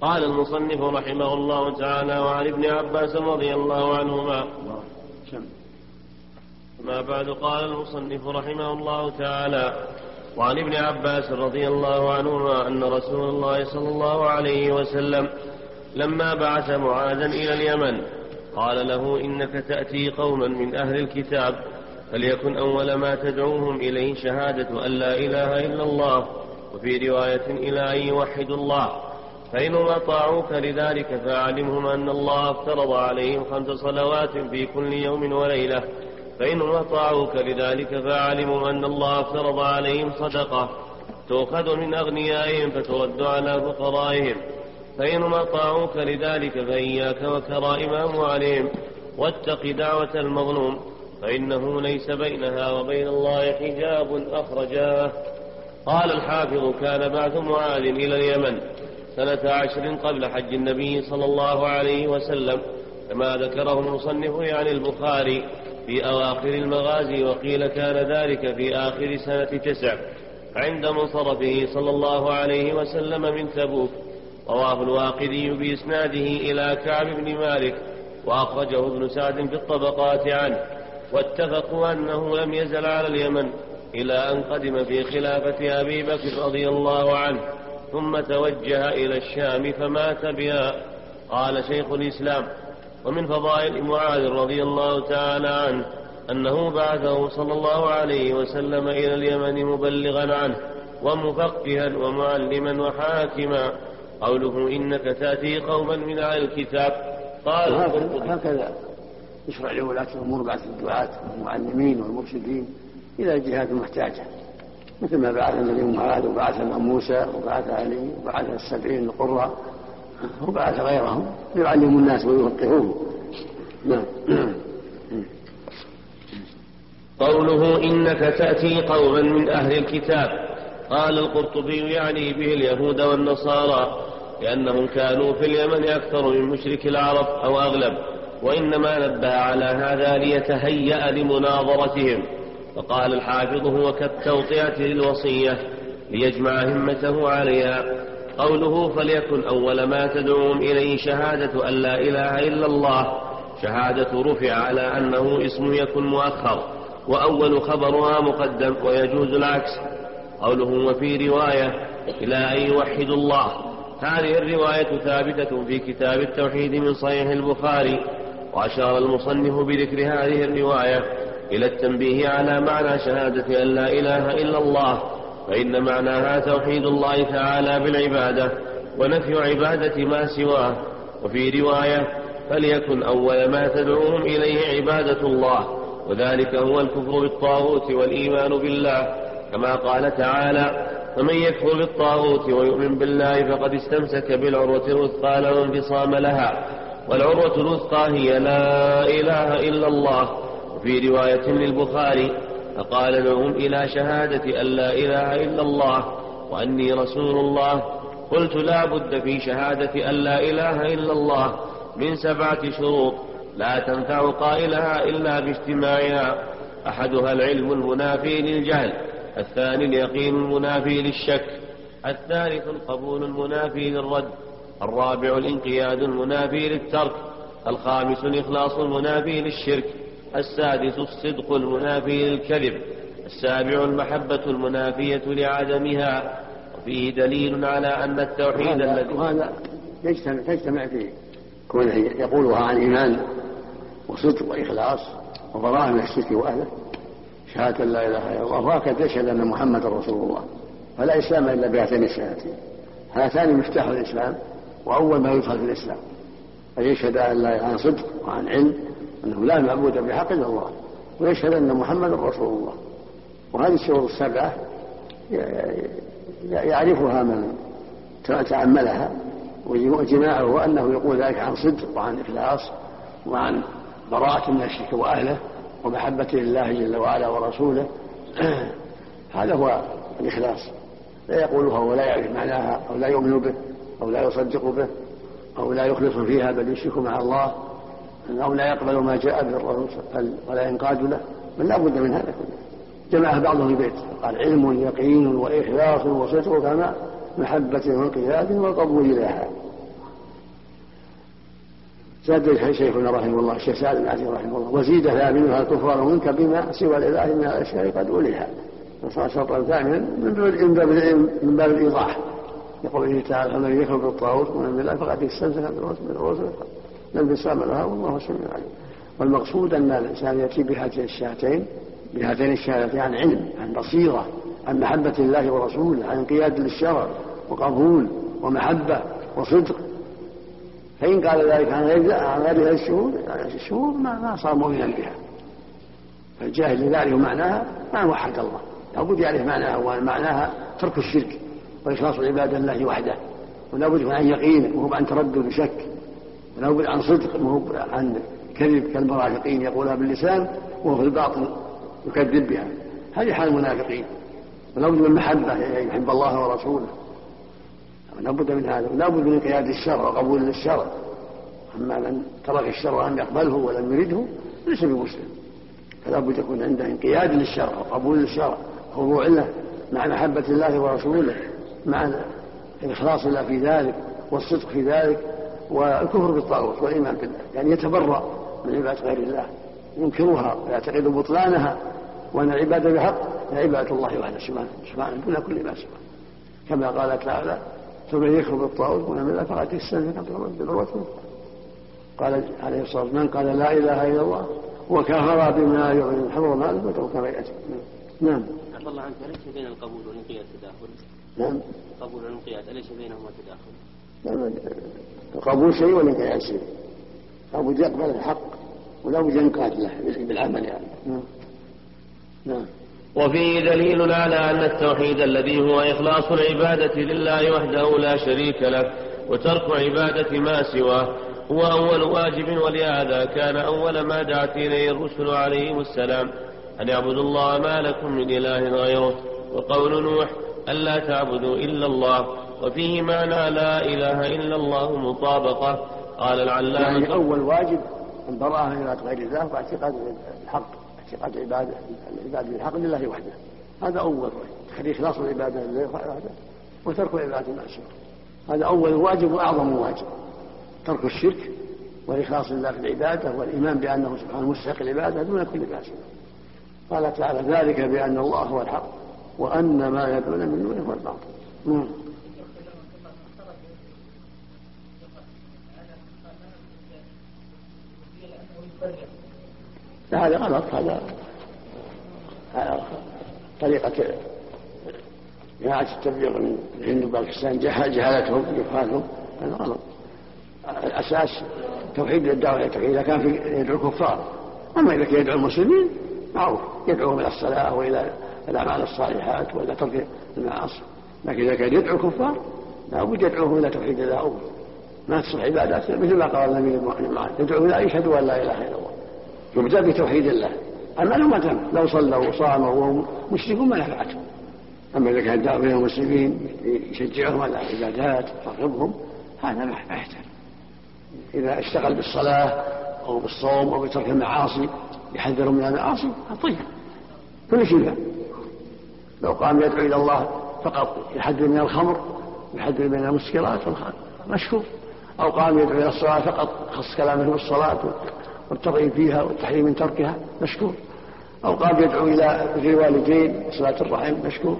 قال المصنف رحمه الله تعالى وعن ابن عباس رضي الله عنهما ما بعد قال المصنف رحمه الله تعالى وعن ابن عباس رضي الله عنهما أن رسول الله صلى الله عليه وسلم لما بعث معاذا إلى اليمن قال له إنك تأتي قوما من أهل الكتاب فليكن أول ما تدعوهم إليه شهادة أن لا إله إلا الله وفي رواية إلى أن يوحدوا الله فإنهم أطاعوك لذلك فأعلمهم أن الله افترض عليهم خمس صلوات في كل يوم وليلة فإنهم أطاعوك لذلك فأعلموا أن الله افترض عليهم صدقة تؤخذ من أغنيائهم فترد على فقرائهم. فإنهم أطاعوك لذلك فإياك وكرائم أموالهم واتق دعوة المظلوم فإنه ليس بينها وبين الله حجاب أخرجاه. قال الحافظ كان بعث معاذ إلى اليمن سنة عشر قبل حج النبي صلى الله عليه وسلم كما ذكره المصنف يعني البخاري. في أواخر المغازي وقيل كان ذلك في آخر سنة تسع عند منصرفه صلى الله عليه وسلم من تبوك. رواه الواقدي بإسناده إلى كعب بن مالك وأخرجه ابن سعد في الطبقات عنه. واتفقوا أنه لم يزل على اليمن إلى أن قدم في خلافة أبي بكر رضي الله عنه ثم توجه إلى الشام فمات بها. قال شيخ الإسلام ومن فضائل معاذ رضي الله تعالى عنه أنه بعثه صلى الله عليه وسلم إلى اليمن مبلغا عنه ومفقها ومعلما وحاكما. قوله إنك تأتي قوما من أهل الكتاب. قال هكذا يشرع لولاة الأمور بعث الدعاة والمعلمين والمرشدين إلى الجهات المحتاجة. مثل ما بعث النبي محمد وبعث موسى وبعث علي وبعث السبعين القراء. وبعث غيرهم ليعلموا الناس ويفقهوهم نعم. قوله إنك تأتي قوما من أهل الكتاب. قال القرطبي يعني به اليهود والنصارى لأنهم كانوا في اليمن أكثر من مشرك العرب أو أغلب وإنما نبه على هذا ليتهيأ لمناظرتهم. وقال الحافظ هو كالتوطئة للوصية ليجمع همته عليها. قوله فليكن أول ما تدعوهم إليه شهادة أن لا إله إلا الله. شهادة رفع على أنه اسم يكن مؤخر وأول خبرها مقدم ويجوز العكس. قوله وفي رواية إلى أن يوحدوا الله. هذه الرواية ثابتة في كتاب التوحيد من صحيح البخاري وأشار المصنف بذكر هذه الرواية إلى التنبيه على معنى شهادة أن لا إله إلا الله. فإن معناها توحيد الله تعالى بالعبادة ونفي عبادة ما سواه. وفي رواية فليكن أول ما تدعوهم إليه عبادة الله وذلك هو الكفر بالطاغوت والإيمان بالله. كما قال تعالى فمن يكفر بالطاغوت ويؤمن بالله فقد استمسك بالعروة الوثقى لا انفصام لها والعروة الوثقى هي لا إله إلا الله. وفي رواية للبخاري فقال لهم إلى شهادة أن لا إله إلا الله وأني رسول الله. قلت لا بد في شهادة أن لا إله إلا الله من سبعة شروط لا تنفع قائلها إلا باجتماعها. أحدها العلم المنافي للجهل الثاني اليقين المنافي للشك الثالث القبول المنافي للرد الرابع الانقياد المنافي للترك الخامس الإخلاص المنافي للشرك. السادس الصدق المنافي للكذب السابع المحبة المنافية لعدمها وفيه دليل على أن التوحيد الذي وهذا يجتمع تجتمع فيه كونه يقولها عن إيمان وصدق وإخلاص وبراءة من الشرك وأهله شهادة لا إله إلا الله وهكذا يشهد أن محمدا رسول الله فلا إسلام إلا بهاتين الشهادتين. هاتان مفتاح الإسلام وأول ما يدخل في الإسلام أن يشهد أن لا عن صدق وعن علم أنه لا معبود بحق إلا الله ويشهد أن محمدا رسول الله. وهذه الشروط السبعة يعرفها من تأملها وجماعه أنه يقول ذلك عن صدق وعن إخلاص وعن براءة من الشرك وأهله ومحبة لله جل وعلا ورسوله. هذا هو الإخلاص. لا يقولها ولا يعرف معناها أو لا يؤمن به أو لا يصدق به أو لا يخلص فيها بل يشرك مع الله. أو لا يقبل ما جاء به الرسول ولا ينقاد له بل لا بد من هذا كله. جمعها بعضهم البيت قال علم يقين وإخلاص وصدق كما محبة وانقياد وقبول لها زاد شيخنا رحمه الله الشيخ سعد بن عزيز رحمه الله وزيد ثامنها الكفار منك بما سوى الاله من الأشياء قد أولها وصار شرطا ثامنا من باب من باب الإيضاح. لقوله تعالى فمن يكفر بالطاغوت ومن بالله فقد استمسك بالرسل لم انفصام لها والله سميع عليم. والمقصود أن الإنسان يأتي بهاتين الشهادتين بهاتين الشهادتين عن علم عن بصيرة عن محبة الله ورسوله عن انقياد للشرع وقبول ومحبة وصدق. فإن قال ذلك عن غير عن غير هذه الشهور الشهور ما, ما صار مؤمنا بها. فالجاهل إذا يعرف معناها ما وحد الله. لابد يعرف معناها ومعناها ترك الشرك وإخلاص عبادة الله وحده. ولا بد عن يقين وهو عن تردد وشك بد عن صدق وهو عن كذب كالمرافقين يقولها باللسان وهو في الباطن يكذب بها. هذه حال المنافقين. ولا بد من محبة يحب الله ورسوله. لا بد من هذا. ولا بد من انقياد الشرع وقبول للشرع أما من ترك الشرع ولم يقبله ولم يرده ليس بمسلم. فلا بد يكون عنده انقياد للشرع وقبول للشرع خضوع له مع محبة الله ورسوله مع الإخلاص له في ذلك والصدق في ذلك. والكفر بالطاغوت والإيمان بالله يعني يتبرأ من عبادة غير الله ينكرها ويعتقد بطلانها وأن العبادة بحق هي عبادة الله وحده سبحانه سبحانه دون كل ما سواه كما قال تعالى فمن يكفر بالطاغوت ويؤمن فقد استمسك بالعروة قال عليه الصلاة والسلام من قال لا إله إلا الله وكفر بما يعلن حفظ ماله وترك بيعته نعم. عفى الله عنك أليس بين القبول والانقياد تداخل؟ نعم. القبول والانقياد أليس بينهما تداخل؟ نعم. القبول شيء والانقياد شيء. لابد يقبل الحق ولا بد ينقاد له بالعمل يعني. نعم. نعم. وفيه دليل على أن التوحيد الذي هو إخلاص العبادة لله وحده لا شريك له وترك عبادة ما سواه هو أول واجب ولهذا كان أول ما دعت إليه الرسل عليهم السلام أن اعبدوا الله ما لكم من إله غيره وقول نوح ألا تعبدوا إلا الله. وفيه معنى لا إله إلا الله مطابقة. قال العلامة يعني أول واجب البراءة من غير الله واعتقاد الحق اعتقاد العبادة العبادة الحق لله وحده. هذا أول واجب. إخلاص العبادة لله وحده وترك العبادة ما هذا أول واجب وأعظم واجب. ترك الشرك والإخلاص لله في العبادة والإيمان بأنه سبحانه مستحق العبادة دون كل سواه قال تعالى ذلك بأن الله هو الحق وأن ما يدعون من دونه هو الباطل. نعم هذا غلط هذا طريقة جماعة التبليغ الهند وباكستان جهالتهم جهالهم هذا غلط. الأساس توحيد الدعوة إذا كان في يدعو الكفار. أما إذا كان يدعو المسلمين معروف يدعوهم إلى الصلاة وإلى الأعمال الصالحات وإلى ترك المعاصي. لكن إذا كان يدعو الكفار لابد يدعوهم إلى توحيد الله. أول ما تصلح عبادات مثل ما قال النبي معاذ يدعو إلى يشهدوا أن لا إله إلا الله. يبدأ بتوحيد الله. أما لو ما تم لو صلوا وصاموا وهم مشركون ما نفعتهم. أما إذا كان دعوا بين المسلمين يشجعهم على العبادات يرغبهم هذا ما يحتاج. إذا اشتغل بالصلاة أو بالصوم أو بترك المعاصي يحذر من المعاصي طيب. كل شيء لو قام يدعو إلى الله فقط يحذر من الخمر يحذر من المسكرات مشكور أو قام يدعو إلى الصلاة فقط خص كلامه بالصلاة والترغيب فيها والتحريم من تركها مشكور. أو قام يدعو إلى بر الوالدين وصلاة الرحم مشكور.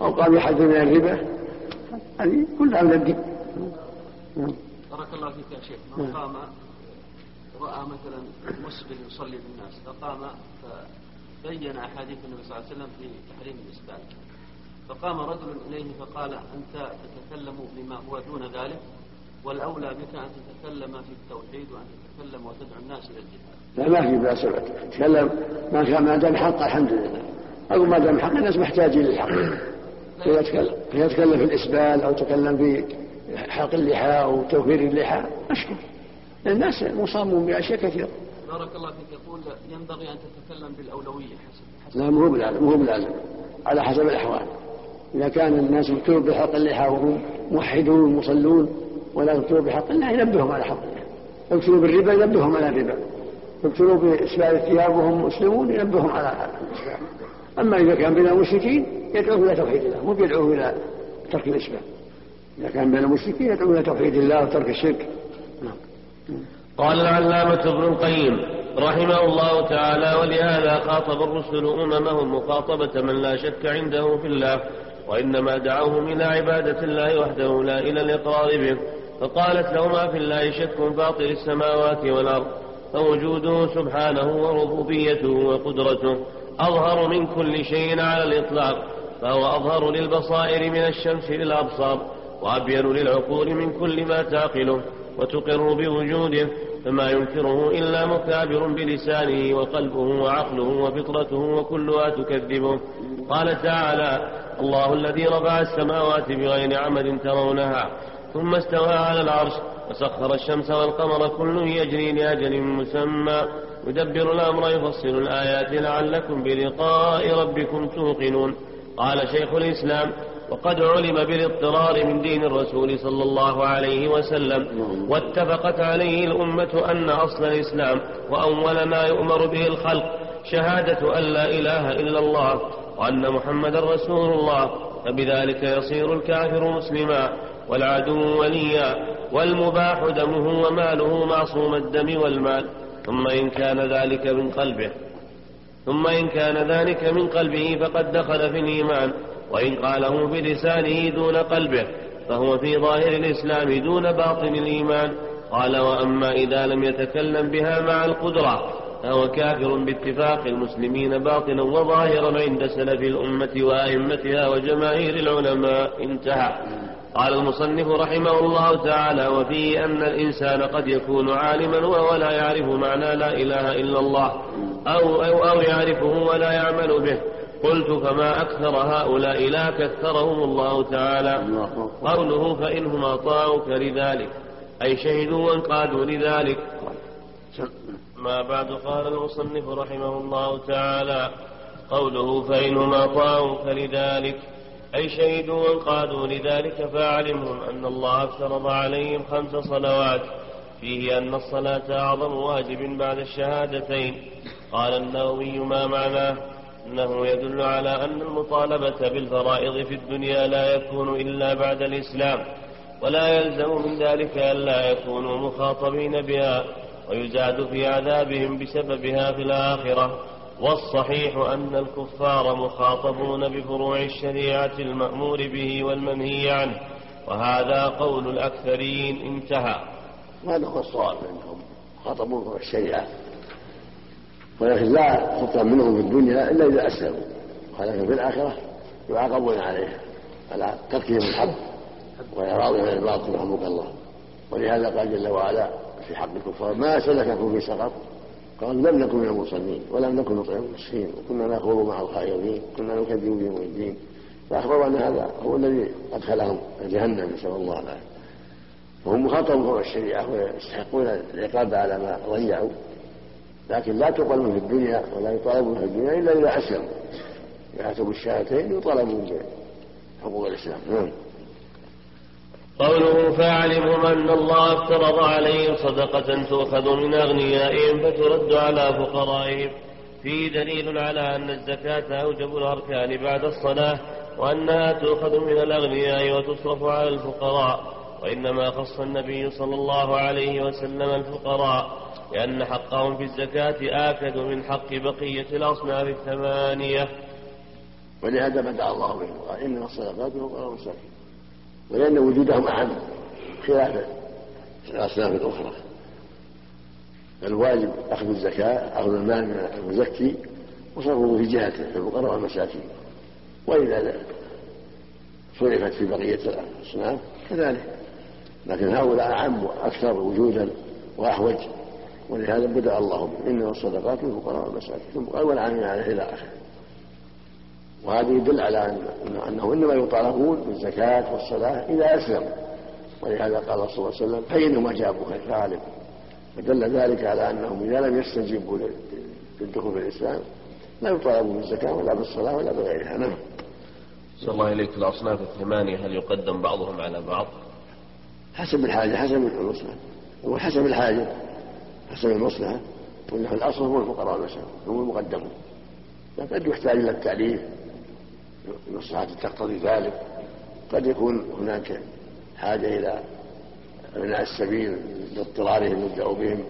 أو قام يحذر من الربا هذه كلها من الدين. بارك الله فيك يا شيخ. من قام رأى مثلا مسبل يصلي بالناس فقام فبين أحاديث النبي صلى الله عليه وسلم في تحريم الاسبال فقام رجل إليه فقال أنت تتكلم بما هو دون ذلك؟ والأولى بك أن تتكلم في التوحيد وأن تتكلم وتدعو الناس إلى الجهاد. لا ما في بأس تكلم ما كان ما دام حق الحمد لله. أو ما دام حق الناس محتاجين للحق. يتكلم في الإسبال أو تكلم في حلق اللحى أو توفير اللحى. أشكر. الناس مصابون بأشياء كثيرة. بارك الله فيك. يقول ينبغي أن تتكلم بالأولوية حسب, حسب. لا مو بلازم مو بلازم. على حسب الأحوال. إذا كان الناس يبتلون بحلق اللحى وهم موحدون مصلون ولا يبتلون بحلق اللحى ينبههم على حلق اللحى يبتلون بالربا ينبههم على الربا. يبتلون باسبال الثياب وهم مسلمون ينبههم على الإسلام. أما إذا كان بين المشركين يدعوه إلى توحيد الله مو يدعوه إلى ترك الإسلام. إذا كان بين المشركين يدعو إلى توحيد الله وترك الشرك. نعم. قال العلامة ابن القيم رحمه الله تعالى ولهذا خاطب الرسل أممهم مخاطبة من لا شك عنده في الله وإنما دعوهم إلى عبادة الله وحده لا إلى الإقرار به. فقالت لهما في الله شك فاطر السماوات والأرض فوجوده سبحانه وربوبيته وقدرته. أظهر من كل شيء على الإطلاق فهو أظهر للبصائر من الشمس للأبصار وأبين للعقول من كل ما تعقله وتقر بوجوده فما ينكره إلا مكابر بلسانه وقلبه وعقله وفطرته وكلها تكذبه. قال تعالى الله الذي رفع السماوات بغير عمد ترونها ثم استوى على العرش وسخر الشمس والقمر كل يجري لأجل مسمى. يدبر الأمر يفصل الآيات لعلكم بلقاء ربكم توقنون. قال شيخ الإسلام وقد علم بالاضطرار من دين الرسول صلى الله عليه وسلم واتفقت عليه الأمة أن أصل الإسلام وأول ما يؤمر به الخلق شهادة أن لا إله إلا الله وأن محمد رسول الله. فبذلك يصير الكافر مسلما والعدو وليا والمباح دمه وماله معصوم الدم والمال. ثم إن كان ذلك من قلبه ثم إن كان ذلك من قلبه فقد دخل في الإيمان. وإن قاله بلسانه دون قلبه فهو في ظاهر الإسلام دون باطن الإيمان. قال وأما إذا لم يتكلم بها مع القدرة فهو كافر باتفاق المسلمين باطنا وظاهرا عند سلف الأمة وأئمتها وجماهير العلماء. انتهى. قال المصنف رحمه الله تعالى وفيه أن الإنسان قد يكون عالما وهو لا يعرف معنى لا إله إلا الله أو, أو, أو يعرفه ولا يعمل به. قلت فما أكثر هؤلاء لا كثرهم الله تعالى؟ قوله فإنهم أطاعوك لذلك. أي شهدوا وانقادوا لذلك. ما بعد قال المصنف رحمه الله تعالى قوله فإنهم أطاعوك لذلك أي شهدوا وانقادوا لذلك فأعلمهم أن الله افترض عليهم خمس صلوات فيه أن الصلاة أعظم واجب بعد الشهادتين. قال النووي ما معناه؟ أنه يدل على أن المطالبة بالفرائض في الدنيا لا يكون إلا بعد الإسلام ولا يلزم من ذلك ألا يكونوا مخاطبين بها. ويزاد في عذابهم بسببها في الآخرة. والصحيح أن الكفار مخاطبون بفروع الشريعة المأمور به والمنهي عنه وهذا قول الأكثرين انتهى. وهذا هو الصواب أنهم خاطبون بفروع الشريعة. ولكن لا تطلب منهم في الدنيا إلا إذا أسلموا. ولكن في الآخرة يعاقبون عليها على تركهم الحق وإعراضهم عن الباطل رحمك الله. ولهذا قال جل وعلا في حق الكفار ما سلككم في سقر قال لم نكن من المصلين ولم نكن نطعم المسكين وكنا نخوض مع الخائضين كنا نكذب بيوم الدين فأخبروا أن هذا هو الذي أدخلهم جهنم نسأل الله العافية. وهم مخاطبون بفروع الشريعة ويستحقون العقاب على ما ضيعوا لكن لا تقبل في الدنيا ولا يطالبون في الدنيا إلا إذا أسلموا. يعتبوا الشهادتين يطالبون بحقوق الإسلام. نعم. قوله فاعلمهم أن الله افترض عليهم صدقة تؤخذ من أغنيائهم فترد على فقرائهم. فيه دليل على أن الزكاة أوجب الأركان بعد الصلاة وأنها تؤخذ من الأغنياء وتصرف على الفقراء وإنما خص النبي صلى الله عليه وسلم الفقراء لأن حقهم في الزكاة آكد من حق بقية الأصناف الثمانية. ولهذا بدأ الله به قال إنما الصدقات للفقراء والمساكين ولأن وجودهم أعم خلاف الأصناف الأخرى. الواجب أخذ الزكاة أخذ المال من المزكي وصرفه في جهته في الفقراء والمساكين. وإذا صرفت في بقية الأصناف كذلك. لكن هؤلاء أعم وأكثر وجودا وأحوج. ولهذا بدأ الله به إنما الصدقات للفقراء والمساكين. الفقراء والعاملين عليه إلى آخره. وهذا يدل على أن أنه إنما يطالبون بالزكاة والصلاة إذا أسلموا. ولهذا قال صلى الله عليه وسلم فإنهم أجابوا فعلم فدل ذلك على أنهم إذا لم يستجيبوا للدخول في الإسلام لا يطالبون بالزكاة ولا بالصلاة ولا بغيرها. نعم. صلى الله إليك الأصناف الثمانية هل يقدم بعضهم على بعض؟ حسب الحاجة حسب المصلحة. وحسب الحاجة حسب المصلحة. وإنه الأصل هو الفقراء والمساكين هم المقدمون. قد يحتاج إلى التعليف المصلحة تقتضي ذلك قد يكون هناك حاجة إلى أبناء السبيل لاضطرارهم يبدأ بهم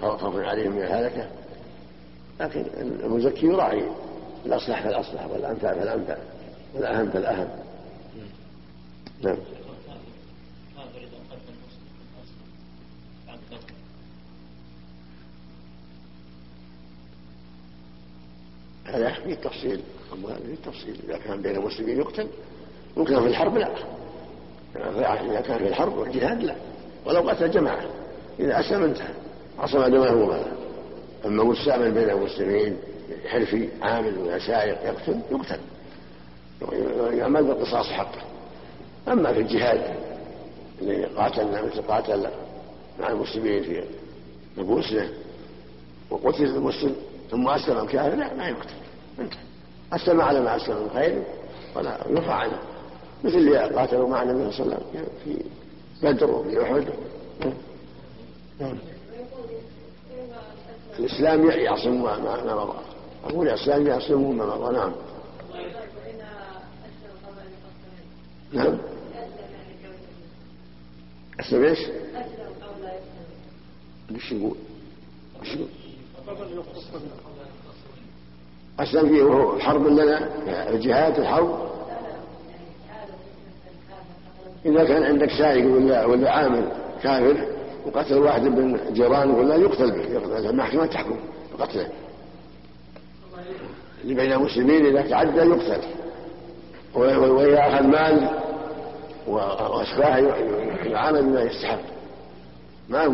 خوفا عليهم من الهلكة. لكن المزكي يراعي الأصلح فالأصلح والأنفع فالأنفع والأهم فالأهم. نعم. هذا يحكي التفصيل. أما في التفصيل إذا كان بين المسلمين يقتل ممكن في الحرب لا. إذا كان في الحرب والجهاد لا. ولو قتل جماعة إذا أسلم انتهى. عصم دمه وماله أما مستعمل بين المسلمين حرفي عامل ولا سائق يقتل يقتل. يعمل بالقصاص حقه. أما في الجهاد الذي قاتلنا مثل قاتل مع المسلمين في نبوسه وقتل المسلم ثم أسلم الكافر لا ما يقتل. انتهى. أسلم على ما أسلم من خير ولا يرفع عنه مثل اللي قاتلوا مع النبي صلى الله عليه وسلم في بدر وفي أحد نعم. الإسلام يعصم ما, مضى أقول الإسلام يعصم ما مضى نعم نعم أسلم إيش؟ وش يقول؟ وش يقول؟ أسلم فيه الحرب لنا الجهاد الحرب؟ إذا كان عندك سائق ولا ولا عامل كافر وقتل واحد من جيرانه ولا يقتل به. يقتل المحكمة تحكم قتله اللي بين المسلمين إذا تعدى يقتل. وإذا أخذ مال وأشباه يعامل بما يستحق. ما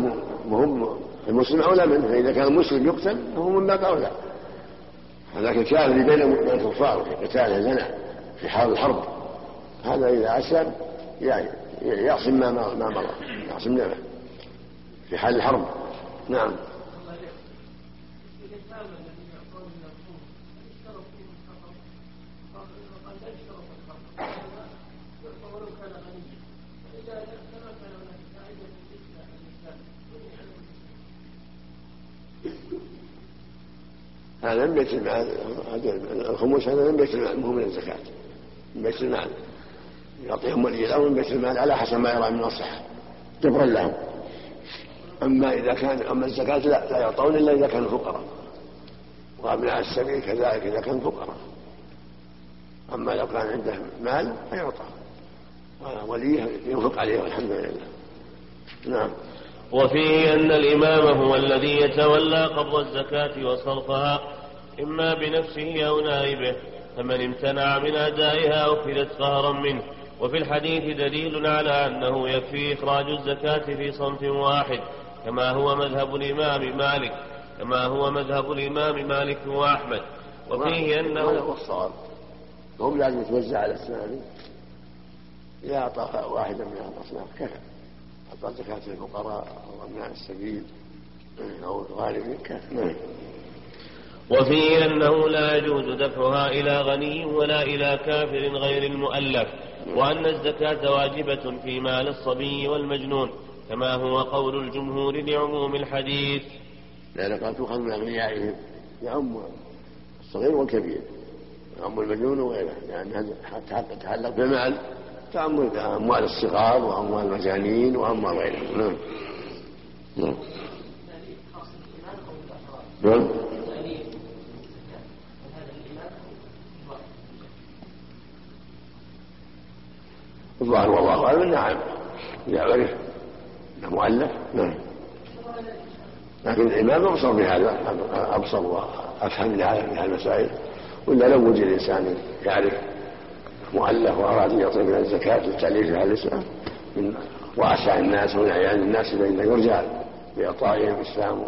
مهم المسلم أولى منه فإذا كان المسلم يقتل فهو من باب أولى لكن كان اللي بين الكفار في قتال زنا في حال الحرب. هذا إذا أسلم يعني يعصم ما ما مضى يعصم نعمه في حال الحرب. نعم. هذا من بيت المال الخمس هذا بيت المال مو من الزكاة. من بيت المال يعطيهم ولي الأمر من بيت المال على حسب ما يرى من الصحة جبرا لهم. أما إذا كان أما الزكاة لا لا يعطون إلا إذا كانوا فقراء. وأبناء السبيل كذلك إذا كانوا فقراء. أما لو كان عنده مال فيعطى. وليه ينفق عليه والحمد لله. نعم. وفيه أن الإمام هو الذي يتولى قبض الزكاة وصرفها إما بنفسه أو نائبه فمن امتنع من أدائها أخذت قهرا منه. وفي الحديث دليل على أنه يكفي إخراج الزكاة في صنف واحد كما هو مذهب الإمام مالك كما هو مذهب الإمام مالك وأحمد. وفيه أنه هو الصواب. هم لازم يتوزع على الثاني إذا أعطى واحدا من الأصناف كفى. أعطى زكاة الفقراء أو أبناء السبيل أو الغالبين نعم. وفيه أنه لا يجوز دفعها إلى غني ولا إلى كافر غير المؤلف وأن الزكاة واجبة في مال الصبي والمجنون كما هو قول الجمهور لعموم الحديث. لأن قد تؤخذ من أغنيائهم يعم الصغير والكبير يعم المجنون وغيره لأن حتى تتعلق بالمال. تعم أموال الصغار وأموال المجانين وأموال غيرهم. نعم. نعم. نعم. الظاهر والله اعلم نعم إذا عرف انه مؤلف نعم. لكن الامام أبصر بهذا أبصر وأفهم لهذه المسائل ولا لو وجد انسان يعرف مؤلف وأراد أن يعطي من الزكاة للتاليف على الإسلام. من واسع الناس ومن أعيان الناس فانه يرجع باعطائهم اسلام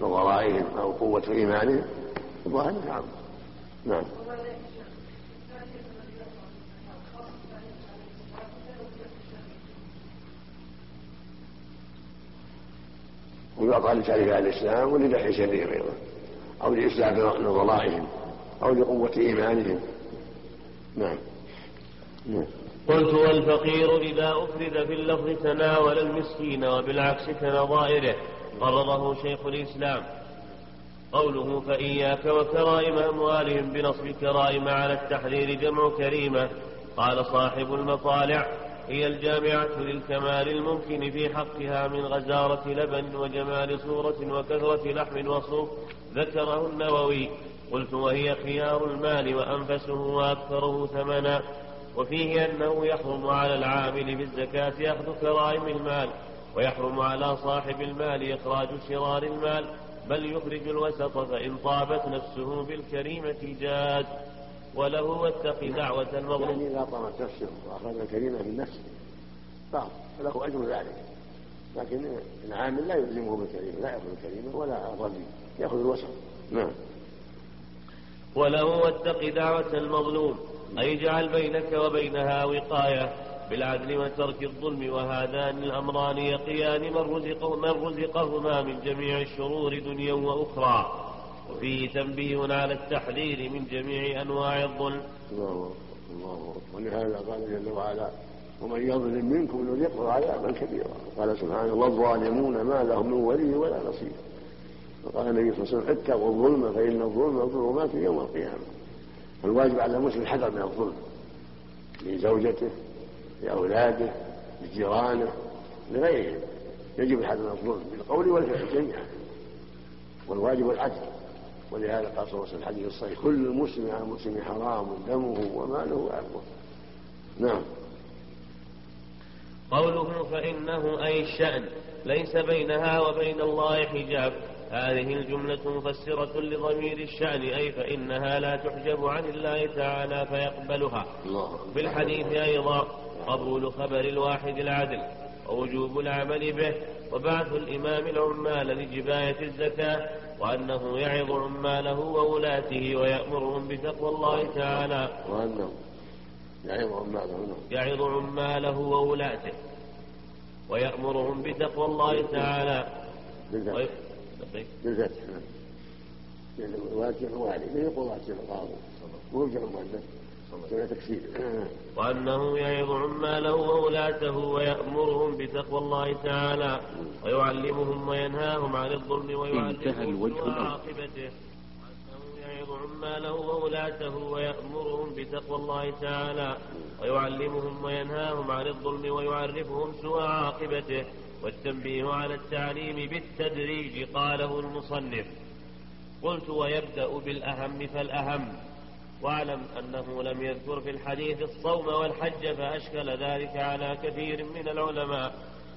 نظرائهم أو قوة إيمانهم. الظاهر نعم. نعم. ويعطى لتعريف أهل الإسلام ولدحي شرهم أيضا. أو لإصلاح نظرائهم أو لقوة إيمانهم. نعم. قلت والفقير إذا أفرد في اللفظ تناول المسكين وبالعكس كنظائره. قرره شيخ الإسلام. قوله فإياك وكرائم أموالهم بنصب كرائم على التحرير جمع كريمة. قال صاحب المطالع هي الجامعة للكمال الممكن في حقها من غزارة لبن وجمال صورة وكثرة لحم وصوف. ذكره النووي. قلت وهي خيار المال وأنفسه وأكثره ثمنا. وفيه أنه يحرم على العامل بالزكاة أخذ كرائم المال ويحرم على صاحب المال إخراج شرار المال بل يخرج الوسط فإن طابت نفسه بالكريمة جاز وله واتق دعوة المظلوم. يعني إذا طابت نفسه وأخرج الكريمة من نفسه فله أجر ذلك. لكن العامل لا يلزمه بالكريمة لا يأخذ الكريمة ولا الربي يأخذ الوسط. نعم. وله واتق دعوة المظلوم. أي اجعل بينك وبينها وقاية بالعدل وترك الظلم وهذان الأمران يقيان من رزقه من رزقهما من جميع الشرور دنيا وأخرى. وفيه تنبيه على التحذير من جميع أنواع الظلم. الله الله ولهذا قال جل وعلا ومن يظلم منكم نذقه عذابا كبيرا. قال سبحانه والظالمون ما لهم من ولي ولا نصير. وقال النبي صلى الله عليه وسلم اتقوا الظلم فإن الظلم ظلمات يوم القيامة. فالواجب على المسلم الحذر من الظلم لزوجته لأولاده لجيرانه لغيرهم يجب الحذر من الظلم بالقول والفعل جميعا. والواجب العدل. ولهذا قال صلى الله عليه وسلم الحديث الصحيح كل مسلم على المسلم حرام دمه وماله وعرضه. نعم. قوله فإنه أي الشأن ليس بينها وبين الله حجاب. هذه الجملة مفسرة لضمير الشأن أي فإنها لا تحجب عن الله تعالى فيقبلها. في الحديث أيضا قبول خبر الواحد العدل ووجوب العمل به وبعث الإمام العمال لجباية الزكاة وأنه يعظ عماله وولاته ويأمرهم بتقوى الله تعالى. وأنه يعظ عماله نعم. يعظ عماله وولاته ويأمرهم بتقوى الله تعالى. بالفتح نعم. واجب والي من يقول واجب القاضي ويرجع المؤنث تكسير وأنه يعظ عماله وولاته ويأمرهم بتقوى الله تعالى ويعلمهم وينهاهم عن الظلم ويعلمهم عاقبته. يعظ عماله وولاته ويأمرهم بتقوى الله تعالى ويعلمهم وينهاهم عن الظلم ويعرفهم سوء عاقبته. والتنبيه على التعليم بالتدريج قاله المصنف. قلت ويبدأ بالأهم فالأهم. واعلم أنه لم يذكر في الحديث الصوم والحج فأشكل ذلك على كثير من العلماء.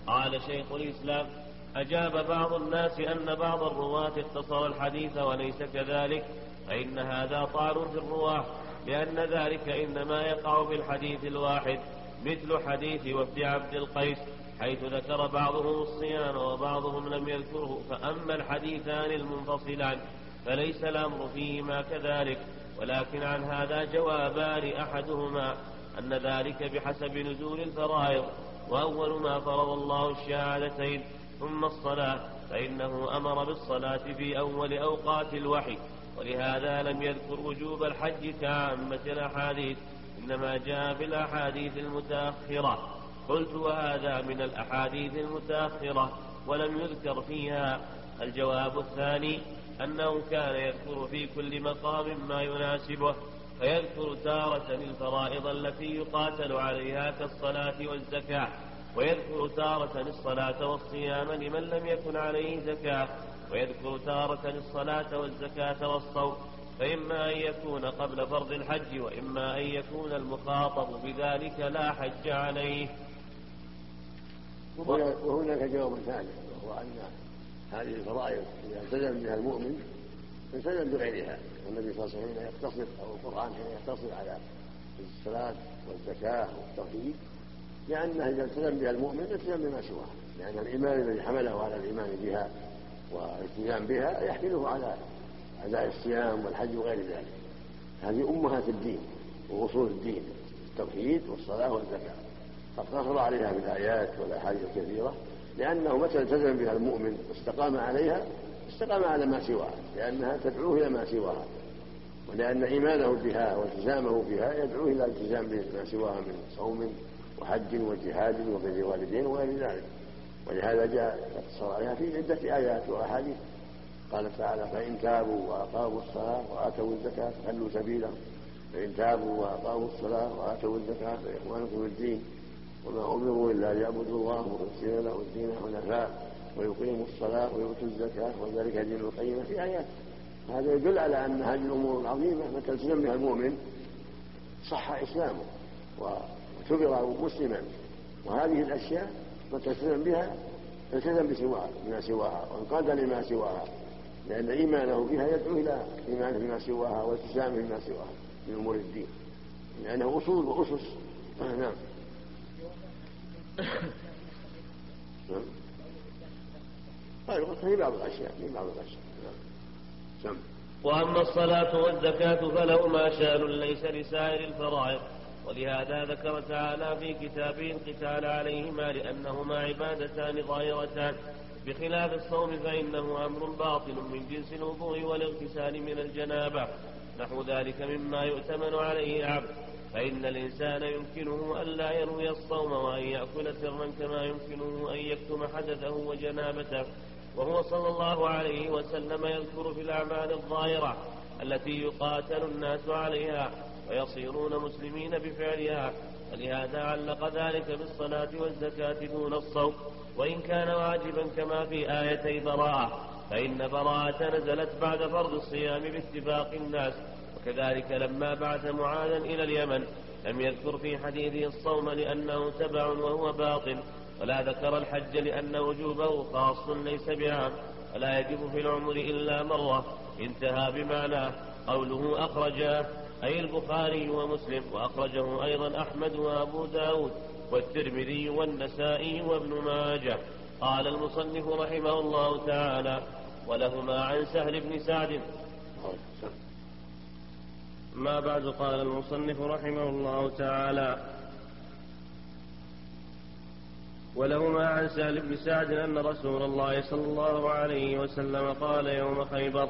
قال شيخ الإسلام أجاب بعض الناس أن بعض الرواة اختصر الحديث وليس كذلك فإن هذا طعن في الرواة لأن ذلك إنما يقع في الحديث الواحد مثل حديث وفد عبد القيس. حيث ذكر بعضهم الصيام وبعضهم لم يذكره فأما الحديثان المنفصلان فليس الأمر فيهما كذلك ولكن عن هذا جوابان أحدهما أن ذلك بحسب نزول الفرائض وأول ما فرض الله الشهادتين ثم الصلاة فإنه أمر بالصلاة في أول أوقات الوحي ولهذا لم يذكر وجوب الحج كعامة الأحاديث إنما جاء في الأحاديث المتأخرة. قلت وهذا من الأحاديث المتأخرة ولم يذكر فيها. الجواب الثاني أنه كان يذكر في كل مقام ما يناسبه فيذكر تارة الفرائض التي يقاتل عليها كالصلاة والزكاة ويذكر تارة الصلاة والصيام لمن لم يكن عليه زكاة ويذكر تارة الصلاة والزكاة والصوم فإما أن يكون قبل فرض الحج وإما أن يكون المخاطب بذلك لا حج عليه. وهناك جواب ثالث وهو أن هذه الفرائض إذا التزم بها المؤمن التزم بغيرها. والنبي صلى الله عليه وسلم يقتصر أو القرآن كان يقتصر على الصلاة والزكاة والتوحيد لأنها إذا التزم بها المؤمن التزم بما سواها لأن الإيمان الذي حمله على الإيمان بها والالتزام بها يحمله على أداء الصيام والحج وغير ذلك. هذه أمهات الدين وأصول الدين التوحيد والصلاة والزكاة. فاقتصر عليها بالآيات والأحاديث الكثيرة لأنه متى التزم بها المؤمن واستقام عليها استقام على ما سواها لأنها تدعوه إلى ما سواها. ولأن إيمانه بها والتزامه بها يدعوه إلى الالتزام بما سواها من صوم وحج وجهاد وبر والدين وغير ذلك. ولهذا جاء اقتصر عليها في عدة آيات وأحاديث. قال تعالى فإن تابوا وأقاموا الصلاة وآتوا الزكاة فخلوا سبيلهم فإن تابوا وأقاموا الصلاة وآتوا الزكاة فإخوانكم الدين وما أمروا إلا ليعبدوا الله مخلصين له الدين حنفاء ويقيموا الصلاة ويؤتوا الزكاة وذلك دين القيمة في آيات. هذا يدل على أن هذه الأمور العظيمة متى التزم بها المؤمن صح إسلامه واعتبر مسلما. وهذه الأشياء متى التزم بها؟ التزم بسواها بما سواها وانقاد لما سواها لأن إيمانه بها يدعو إلى إيمانه بما سواها والتزامه بما سواها من أمور الدين. لأنه أصول وأسس. نعم نعم. طيب في بعض الاشياء في بعض الاشياء نعم. وأما الصلاة والزكاة فلهما شأن ليس لسائر الفرائض ولهذا ذكر تعالى في كتابه القتال عليهما لأنهما عبادتان ظاهرتان بخلاف الصوم فإنه أمر باطل من جنس الوضوء والإغتسال من الجنابة. نحو ذلك مما يؤتمن عليه العبد. فإن الإنسان يمكنه ألا يروي الصوم وأن يأكل سرا كما يمكنه أن يكتم حدثه وجنابته وهو صلى الله عليه وسلم يذكر في الأعمال الظاهرة التي يقاتل الناس عليها ويصيرون مسلمين بفعلها ولهذا علق ذلك بالصلاة والزكاة دون الصوم وإن كان واجبا كما في آيتي براءة فإن براءة نزلت بعد فرض الصيام باتفاق الناس وكذلك لما بعث معاذا إلى اليمن لم يذكر في حديثه الصوم لأنه تبع وهو باطل ولا ذكر الحج لأن وجوبه خاص ليس بعام ولا يجب في العمر إلا مرة انتهى بمعناه قوله أخرجاه أي البخاري ومسلم وأخرجه أيضا أحمد وأبو داود والترمذي والنسائي وابن ماجه. قال المصنف رحمه الله تعالى ولهما عن سهل بن سعد. ما بعد قال المصنف رحمه الله تعالى ولهما عن سهل بن سعد أن رسول الله صلى الله عليه وسلم قال يوم خيبر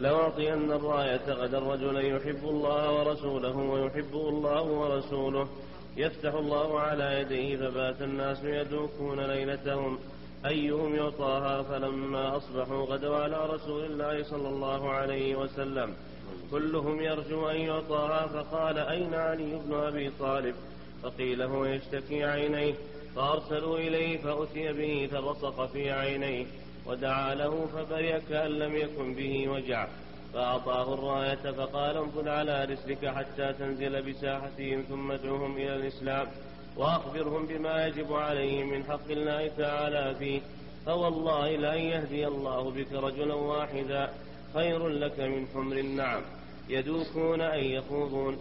لأعطين الراية غدا رجلا يحب الله ورسوله ويحبه الله ورسوله يفتح الله على يديه فبات الناس يدوكون ليلتهم أيهم يعطاها فلما أصبحوا غدوا على رسول الله صلى الله عليه وسلم كلهم يرجو أن يعطاها فقال أين علي بن أبي طالب؟ فقيل هو يشتكي عينيه. فأرسلوا إليه فأتي به فبصق في عينيه ودعا له فبرئ كأن لم يكن به وجع. فأعطاه الراية فقال انفذ على رسلك حتى تنزل بساحتهم ثم ادعوهم إلى الإسلام وأخبرهم بما يجب عليهم من حق الله تعالى فيه. فوالله لأن يهدي الله بك رجلا واحدا خير لك من حمر النعم. يدوكون أن يخوضون.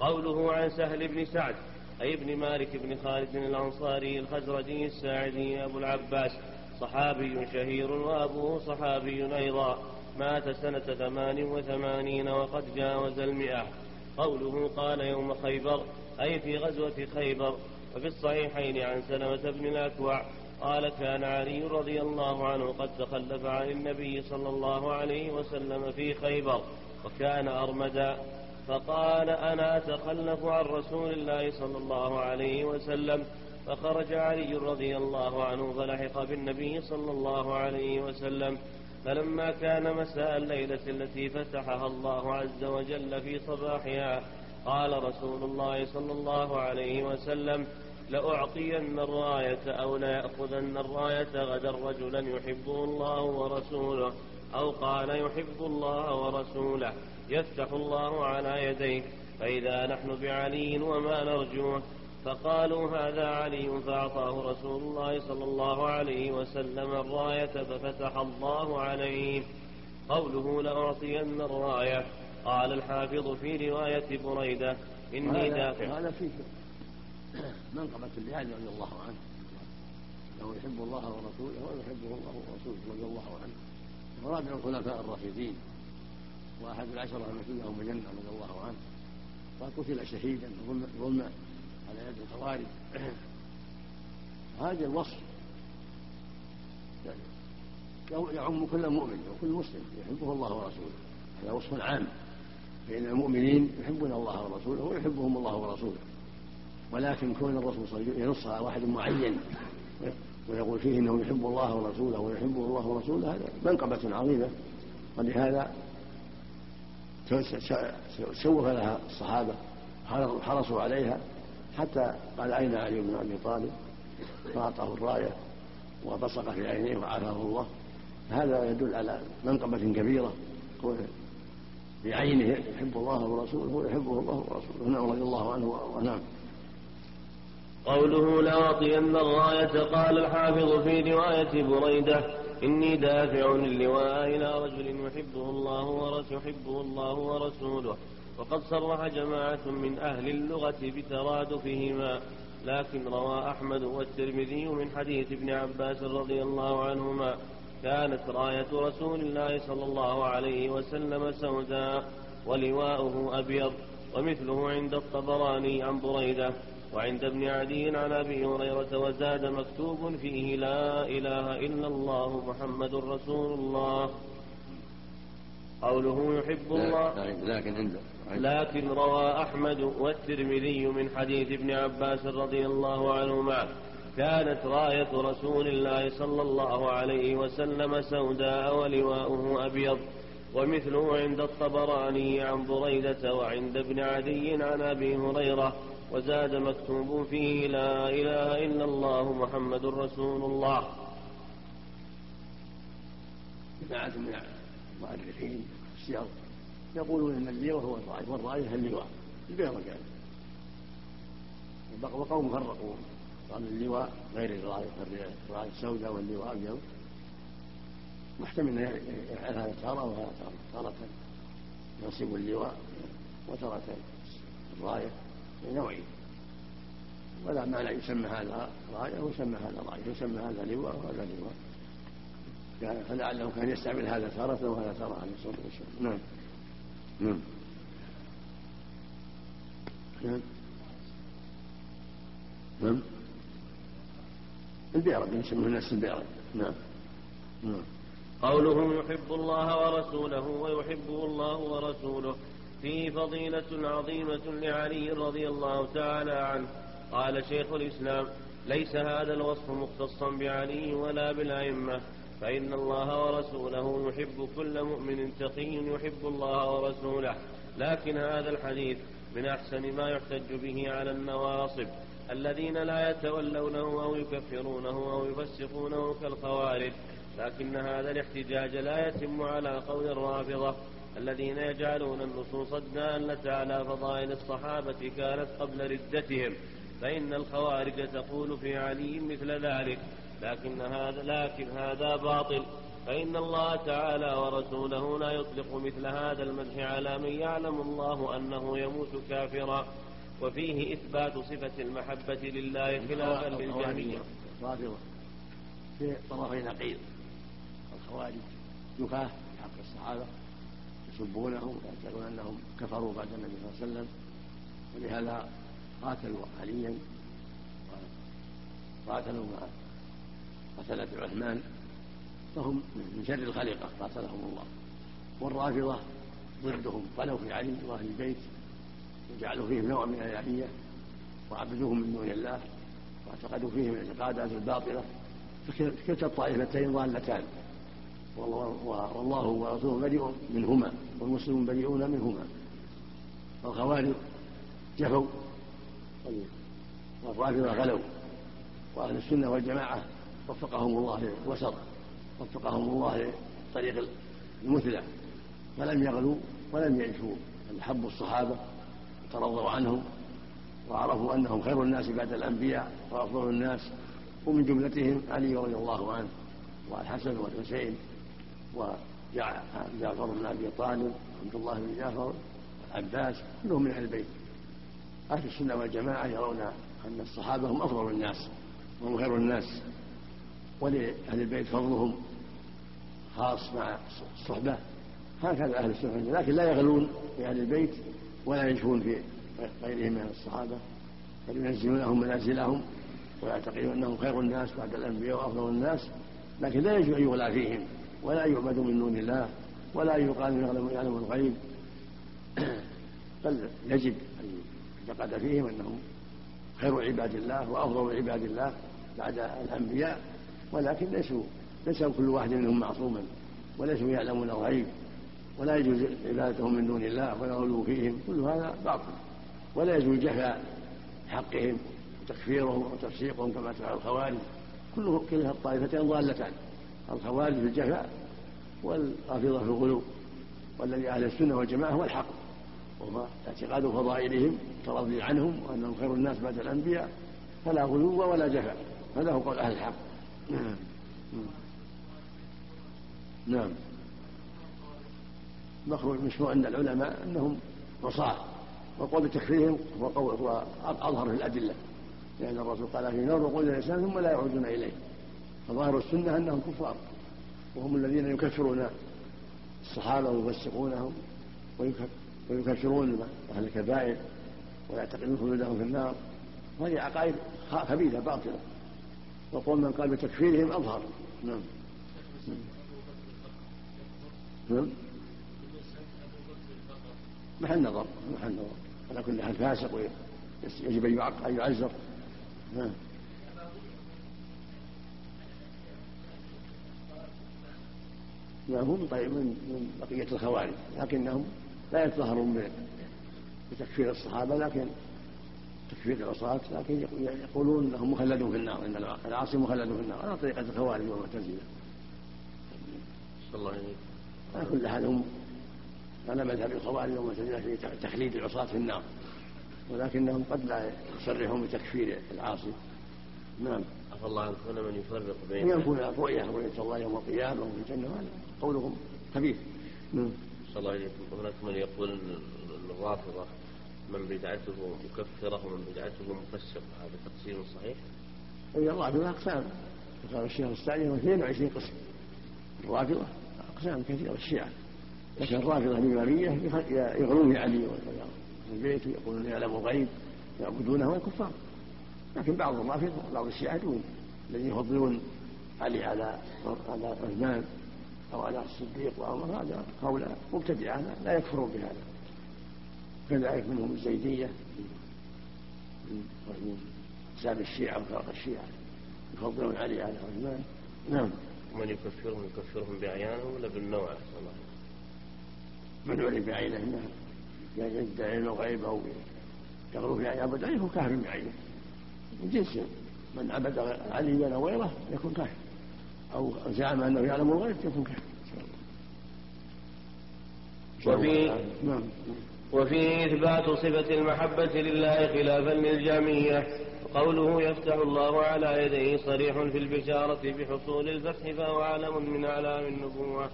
قوله عن سهل بن سعد أي ابن مالك بن خالد الأنصاري الخزرجي الساعدي أبو العباس صحابي شهير وأبوه صحابي أيضا مات سنة ثمان وثمانين وقد جاوز المئة. قوله قال يوم خيبر أي في غزوة خيبر. وفي الصحيحين عن سلمة بن الأكوع قال كان علي رضي الله عنه قد تخلف عن النبي صلى الله عليه وسلم في خيبر. وكان أرمدا فقال أنا أتخلف عن رسول الله صلى الله عليه وسلم. فخرج علي رضي الله عنه فلحق بالنبي صلى الله عليه وسلم. فلما كان مساء الليلة التي فتحها الله عز وجل في صباحها قال رسول الله صلى الله عليه وسلم لأعطين الراية أو ليأخذن الراية غدا رجلا يحبه الله ورسوله. أو قال يحب الله ورسوله يفتح الله على يديه فإذا نحن بعلي وما نرجوه فقالوا هذا علي فأعطاه رسول الله صلى الله عليه وسلم الراية ففتح الله عليه. قوله لأعطين الراية قال الحافظ في رواية بريدة إني دافع. هذا فيه منقبة لعلي رضي الله عنه. أنه يحب الله ورسوله ويحبه الله ورسوله رضي الله عنه. ورابع الخلفاء الراشدين. وأحد العشرة المسجد لهم الجنة رضي الله عنه. وقتل شهيدا ظلما على يد الخوارج. هذا الوصف يعم كل مؤمن وكل مسلم. يحبه الله ورسوله. هذا وصف عام. فإن المؤمنين يحبون الله ورسوله ويحبهم الله ورسوله. ولكن كون الرسول صلى الله عليه وسلم ينص على واحد معين ويقول فيه إنه يحب الله ورسوله ويحبه الله ورسوله هذا منقبة عظيمة. ولهذا سوف لها الصحابة حرصوا عليها حتى قال أين علي بن أبي طالب؟ فأعطاه الراية وبصق في عينيه وعافاه الله. هذا يدل على منقبة كبيرة. بعينه يحب الله ورسوله ويحبه الله ورسوله. نعم رضي الله عنه ونعم قوله لأعطين الراية قال الحافظ في رواية بريدة إني دافع اللواء إلى رجل يحبه الله ورسوله يحبه الله ورسوله. وقد صرح جماعة من أهل اللغة بترادفهما لكن روى أحمد والترمذي من حديث ابن عباس رضي الله عنهما. كانت راية رسول الله صلى الله عليه وسلم سوداء ولواؤه أبيض ومثله عند الطبراني عن بريدة. وعند ابن عدي عن أبي هريرة وزاد مكتوب فيه لا إله إلا الله محمد رسول الله. قوله يحب الله. لكن عنده لكن روى أحمد والترمذي من حديث ابن عباس رضي الله عنهما. كانت راية رسول الله صلى الله عليه وسلم سوداء ولواؤه أبيض. ومثله عند الطبراني عن بريدة وعند ابن عدي عن أبي هريرة. وزاد مكتوب فيه لا إله إلا الله محمد رسول الله. جماعة من المؤرخين السير يقولون إن اللواء هو الرايه والرايه اللواء البيض كان وقوم فرقوا قال اللواء غير الرايه الرايه السوداء واللواء ابيض محتمل أن يفعل هذا تارة وهذا تارة تارة ينصب اللواء وتارة الراية نوعين ولا معنى يسمى هذا راية ويسمى هذا راية يسمى هذا لواء وهذا لواء. فلعله كان يستعمل هذا تارة وهذا تارة عليه الصلاة والسلام. نعم. نعم. نعم. نعم. البيرة يسمونه الناس البيرة نعم. نعم. قوله يحب الله ورسوله ويحبه الله ورسوله. فيه فضيلة عظيمة لعلي رضي الله تعالى عنه. قال شيخ الإسلام ليس هذا الوصف مختصا بعلي ولا بالأئمة. فإن الله ورسوله يحب كل مؤمن تقي يحب الله ورسوله. لكن هذا الحديث من أحسن ما يحتج به على النواصب. الذين لا يتولونه أو يكفرونه أو يفسقونه كالخوارج. لكن هذا الاحتجاج لا يتم على قول الرافضة. الذين يجعلون النصوص الدالة على فضائل الصحابة كانت قبل ردتهم فإن الخوارج تقول في علي مثل ذلك لكن هذا لكن هذا باطل. فإن الله تعالى ورسوله لا يطلق مثل هذا المدح على من يعلم الله أنه يموت كافرا. وفيه إثبات صفة المحبة لله خلافا للجهمية في طرفي نقيض. الخوارج جفاة في حق الصحابة. يسبونهم ويعتقدون أنهم كفروا بعد النبي صلى الله عليه وسلم ولهذا قاتلوا عليا وقاتلوا مع قتلة عثمان فهم من شر الخليقة قاتلهم الله. والرافضة ضدهم غلوا في علي وأهل البيت وجعلوا فيهم نوع من الإلهية وعبدوهم من دون الله واعتقدوا فيهم الاعتقادات الباطلة فكلتا الطائفتين ضالتان. والله ورسوله بريء منهما والمسلمون بريئون منهما. والخوارج جفوا. والرافضة غلوا. وأهل السنة والجماعة وفقهم الله للوسط وفقهم الله لطريق المثلى. فلم يغلوا ولم يعيشوا. بل حبوا الصحابة وترضوا عنهم وعرفوا أنهم خير الناس بعد الأنبياء وأفضل الناس. ومن جملتهم علي رضي الله عنه والحسن والحسين وجعفر بن أبي طالب عبد الله بن جعفر والعباس كلهم من أهل البيت. أهل السنة والجماعة يرون أن الصحابة هم أفضل الناس وهم خير الناس. ولأهل البيت فضلهم خاص مع الصحبة. هكذا أهل السنة لكن لا يغلون في أهل البيت ولا ينشفون في غيرهم من الصحابة. بل ينزلونهم منازلهم ويعتقدون أنهم خير الناس بعد الأنبياء وأفضل الناس لكن لا يجب أن يغلى فيهم. ولا يعبد من دون الله ولا يقال يعلم يعلم الغيب. بل يجب أن يعتقد فيهم أنهم خير عباد الله وأفضل عباد الله بعد الأنبياء. ولكن ليسوا ليس كل واحد منهم معصوما وليسوا يعلمون الغيب ولا يجوز عبادتهم من دون الله ولا غلو فيهم. كل هذا باطل. ولا يجوز جفاء حقهم وتكفيرهم وتفسيقهم كما تفعل الخوارج. كله كلها الطائفتين ضالتان. الخوارج في الجفاء والرافضه في الغلو والذي أهل السنة والجماعة هو الحق وهو اعتقاد فضائلهم الترضي عنهم وأنهم خير الناس بعد الأنبياء فلا غلو ولا جفاء هذا هو قول أهل الحق. نعم. نعم. مخرج مشروع عند العلماء أنهم عصاة وقول بتكفيرهم هو أظهر في الأدلة لأن الرسول قال في نور وقول الإنسان ثم لا يعودون إليه. فظاهر السنة أنهم كفار وهم الذين يكفرون الصحابة ويفسقونهم ويكفرون أهل الكبائر ويعتقدون خلودهم في النار. وهذه عقائد خبيثة باطلة. وقول من قال بتكفيرهم أظهر. نعم. نعم. محل نظر محل نظر. على كل حال فاسق يجب أن يعزر. نعم. هم طيب من من بقية الخوارج لكنهم لا يتظاهرون بتكفير الصحابة لكن تكفير العصاة لكن يقولون إنهم مخلدون في النار إن العاصي مخلد في النار على طريقة الخوارج والمعتزلة. الله على كل حال هم على مذهب الخوارج والمعتزلة في تخليد العصاة في النار ولكنهم قد لا يصرحون بتكفير العاصي. نعم. عفى الله عنك من يفرق بين ينفون رؤية رؤية الله يوم القيامة وفي الجنة هذا قولهم. خبيث نعم. صلى الله عليكم هناك من يقول ان الرافضة من بدعته مكفرة ومن بدعته مفسق. هذا تقسيم صحيح؟ أي الرافضة أقسام. قال الشيخ السعدي 22 قسم. الرافضة أقسام كثيرة الشيعة. لكن الرافضة الإمامية يغلون علي البيت ويقولون يعلم الغيب يعبدونه الكفار. لكن بعض الرافضة بعض الشيعة الذين يفضلون علي على على عثمان أو على الصديق وعمر هذا قول مبتدعة لا يكفرون بهذا. كذلك منهم الزيدية من حساب الشيعة وفرق الشيعة يفضلون علي على عثمان. نعم. من يكفرهم يكفرهم بعيانه ولا بالنوع؟ الله من علم بعينه انه يدعي علم الغيب أو يغلو في يعبد عليه فهو كافر بعينه. من جنس من عبد عليا أو غيره يكون كافر. أو زعم أنه يعلم الغيب يكون كافر. وفي نعم. وفيه إثبات صفة المحبة لله خلافا للجامية قوله يفتح الله على يديه صريح في البشارة بحصول الفتح فهو علم من أعلام النبوة.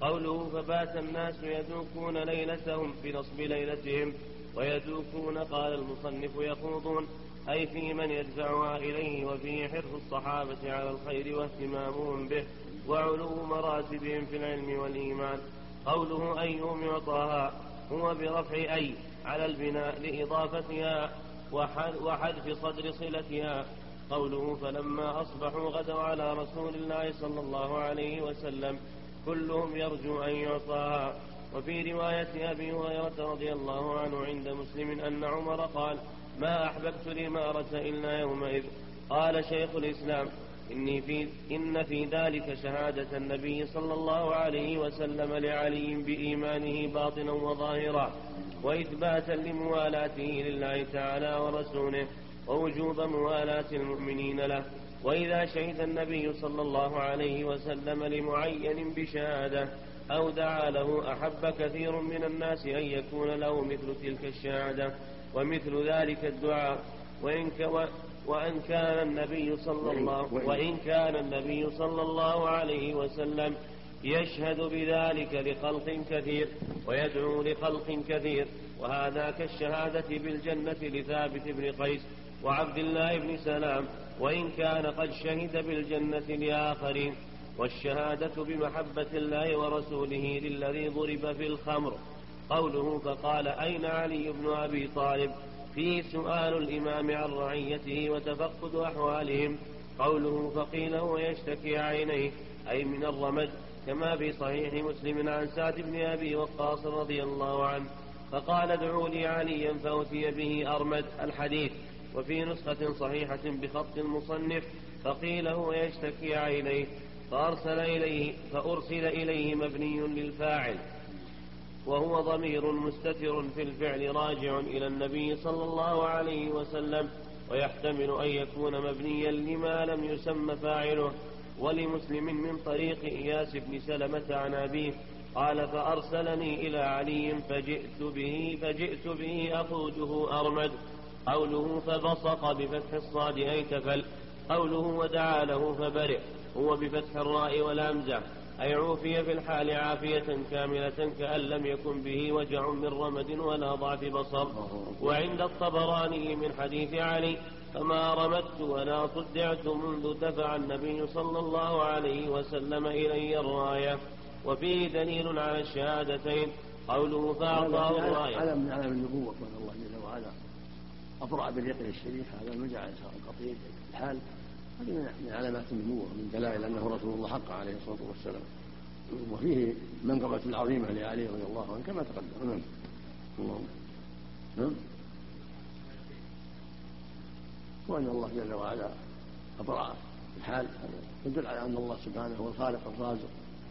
قوله فبات الناس يدوكون ليلتهم بنصب ليلتهم ويدوكون قال المصنف يخوضون. أي في من يدفعها إليه وفيه حرص الصحابة على الخير واهتمامهم به وعلو مراتبهم في العلم والإيمان. قوله أيهم يعطاها هو برفع أي على البناء لإضافتها وحذف صدر صلتها. قوله فلما أصبحوا غدوا على رسول الله صلى الله عليه وسلم كلهم يرجو أن يعطاها. وفي رواية أبي هريرة رضي الله عنه عند مسلم أن عمر قال ما أحببت الإمارة إلا يومئذ. قال شيخ الإسلام إني في إن في ذلك شهادة النبي صلى الله عليه وسلم لعلي بإيمانه باطنا وظاهرا وإثباتا لموالاته لله تعالى ورسوله ووجوب موالاة المؤمنين له. وإذا شهد النبي صلى الله عليه وسلم لمعين بشهادة أو دعا له أحب كثير من الناس أن يكون له مثل تلك الشهادة. ومثل ذلك الدعاء. وإن وأن كان النبي صلى الله وإن كان النبي صلى الله عليه وسلم يشهد بذلك لخلق كثير ويدعو لخلق كثير. وهذا كالشهادة بالجنة لثابت بن قيس وعبد الله بن سلام. وإن كان قد شهد بالجنة لآخرين. والشهادة بمحبة الله ورسوله للذي ضرب في الخمر. قوله فقال أين علي بن أبي طالب؟ فيه سؤال الإمام عن رعيته وتفقد أحوالهم. قوله فقيل هو يشتكي عينيه أي من الرمد كما في صحيح مسلم عن سعد بن أبي وقاص رضي الله عنه. فقال ادعوا لي عليا فأتي به أرمد الحديث. وفي نسخة صحيحة بخط المصنف فقيل هو يشتكي عينيه. فأرسل إليه فأرسل إليه مبني للفاعل. وهو ضمير مستتر في الفعل راجع إلى النبي صلى الله عليه وسلم ويحتمل أن يكون مبنيا لما لم يسم فاعله. ولمسلم من طريق إياس بن سلمة عن أبيه قال فأرسلني إلى علي فجئت به فجئت به أخوجه أرمد. قوله فبصق بفتح الصاد أي تفل قوله ودعا له فبرئ هو بفتح الراء والهمزة أي عوفي في الحال عافية كاملة كأن لم يكن به وجع من رمد ولا ضعف بصر. وعند الطبراني من حديث علي فما رمدت ولا صدعت منذ دفع النبي صلى الله عليه وسلم إلي الراية. وفيه دليل على الشهادتين. قوله فأعطاه الراية. علم من علم النبوة قال الله جل وعلا أطرع باليقين الشريف هذا المجعل القطيع الحال هذه من علامات النبوة من دلائل أنه رسول الله حق عليه الصلاة والسلام. وفيه منقبة العظيمة لعلي رضي الله عنه كما تقدم. نعم. اللهم نعم. وأن الله جل وعلا أبرأ الحال. يدل على أن الله سبحانه هو الخالق الرازق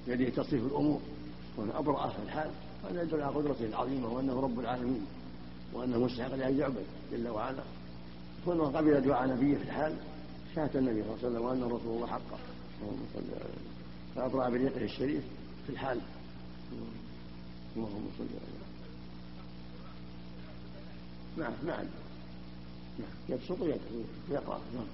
بيده تصريف الأمور. وأن أبرأ الحال. هذا يدل على قدرته العظيمة وأنه رب العالمين وأنه مستحق لأن يعبد جل وعلا. كونه قبل دعاء نبيه في الحال. شهادة النبي صلى الله عليه وسلم وأن رسول الله حقه. فأبرأ بريقه الشريف في الحال. اللهم صل على نعم نعم. نعم يبسط يده ويقرأ نعم.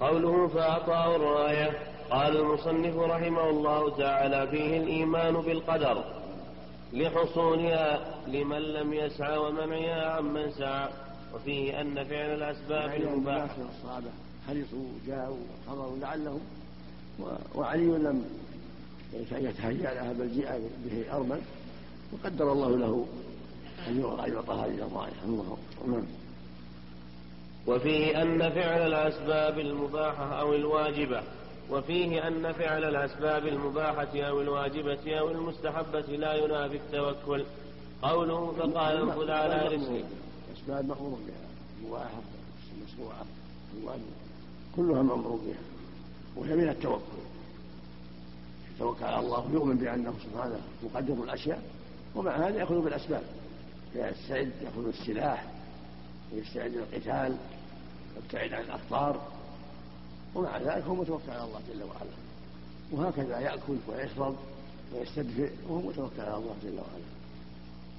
قوله فأعطاه الراية. قال المصنف رحمه الله تعالى فيه الإيمان بالقدر. لحصولها لمن لم يسعى ومنعها عمن سعى. وفيه أن فعل الأسباب يعني الصحابة حرصوا جاءوا حضروا لعلهم وعلي لم يتهيأ لها بل جاء به أرمل وقدر الله له أن يعطى هذه الرائحة الله نعم. وفيه أن فعل الأسباب المباحة أو الواجبة وفيه أن فعل الأسباب المباحة أو الواجبة أو المستحبة لا ينافي التوكل. قوله فقال انفذ على رزقك الأسباب مأمور بها المباحة المشروعة الواجبة كلها مأمور بها وهي من التوكل. يتوكل على الله ويؤمن بأنه سبحانه مقدر الأشياء ومع هذا يأخذ بالأسباب. يستعد يأخذ السلاح ويستعد للقتال يبتعد عن الأخطار. ومع ذلك هو متوكل على الله جل وعلا. وهكذا يأكل ويشرب ويستدفئ وهو متوكل على الله جل وعلا.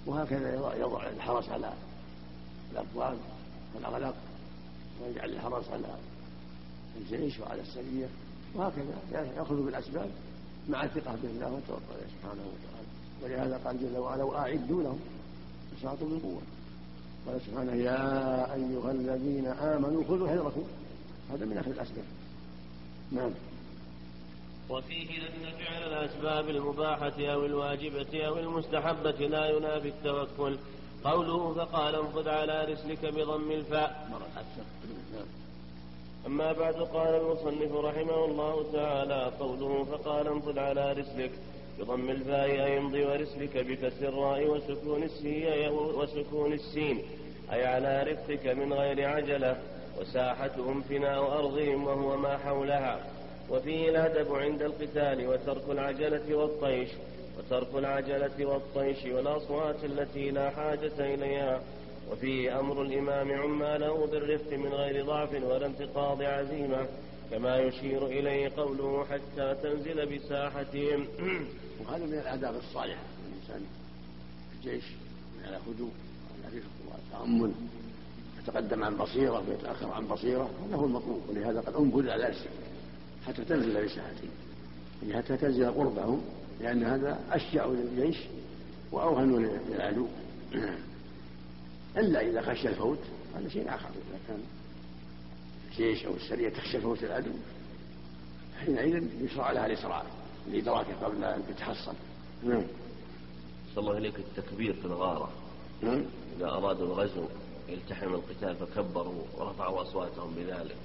وهكذا يضع الحرس على الأبواب والأغلاق ويجعل الحرس على الجيش وعلى السرية وهكذا. يأخذ بالأسباب مع الثقة بالله والتوكل سبحانه وتعالى. ولهذا قال جل وعلا وأعدوا لهم استطاعتم بالقوة. قال سبحانه يا أيها الذين آمنوا خذوا حذركم. هذا من أخذ الأسباب. نعم. وفيه أن فعل الأسباب المباحة أو الواجبة أو المستحبة لا ينافي التوكل. قوله فقال انفذ على رسلك بضم الفاء. نعم. أما بعد قال المصنف رحمه الله تعالى قوله فقال انفذ على رسلك بضم الفاء أي امضي ورسلك بكسر الراء وسكون السين وسكون السين أي على رفقك من غير عجلة وساحتهم فناء أرضهم وهو ما حولها وفيه الأدب عند القتال وترك العجلة والطيش وترك العجلة والطيش والأصوات التي لا حاجة إليها وفيه أمر الإمام عماله بالرفق من غير ضعف ولا انتقاض عزيمة كما يشير إليه قوله حتى تنزل بساحتهم. وهذا من الآداب الصالحة. الإنسان في الجيش على هدوء وعلى رفق وتأمل يتقدم عن بصيرة ويتأخر عن بصيرة هذا هو المطلوب ولهذا قد أنفذ على نفسه حتى تنزل بساحتهم. يعني حتى تنزل قربهم لأن هذا أشجع للجيش وأوهن للعدو. إلا إذا خشي الفوت هذا شيء آخر. إذا كان الجيش أو السرية تخشى فوت العدو حينئذ يشرع لها الإسراع لإدراكه قبل أن تتحصن. نعم. صلى الله إليك التكبير في الغارة. نعم. إذا أرادوا الغزو يلتحم القتال فكبروا ورفعوا أصواتهم بذلك.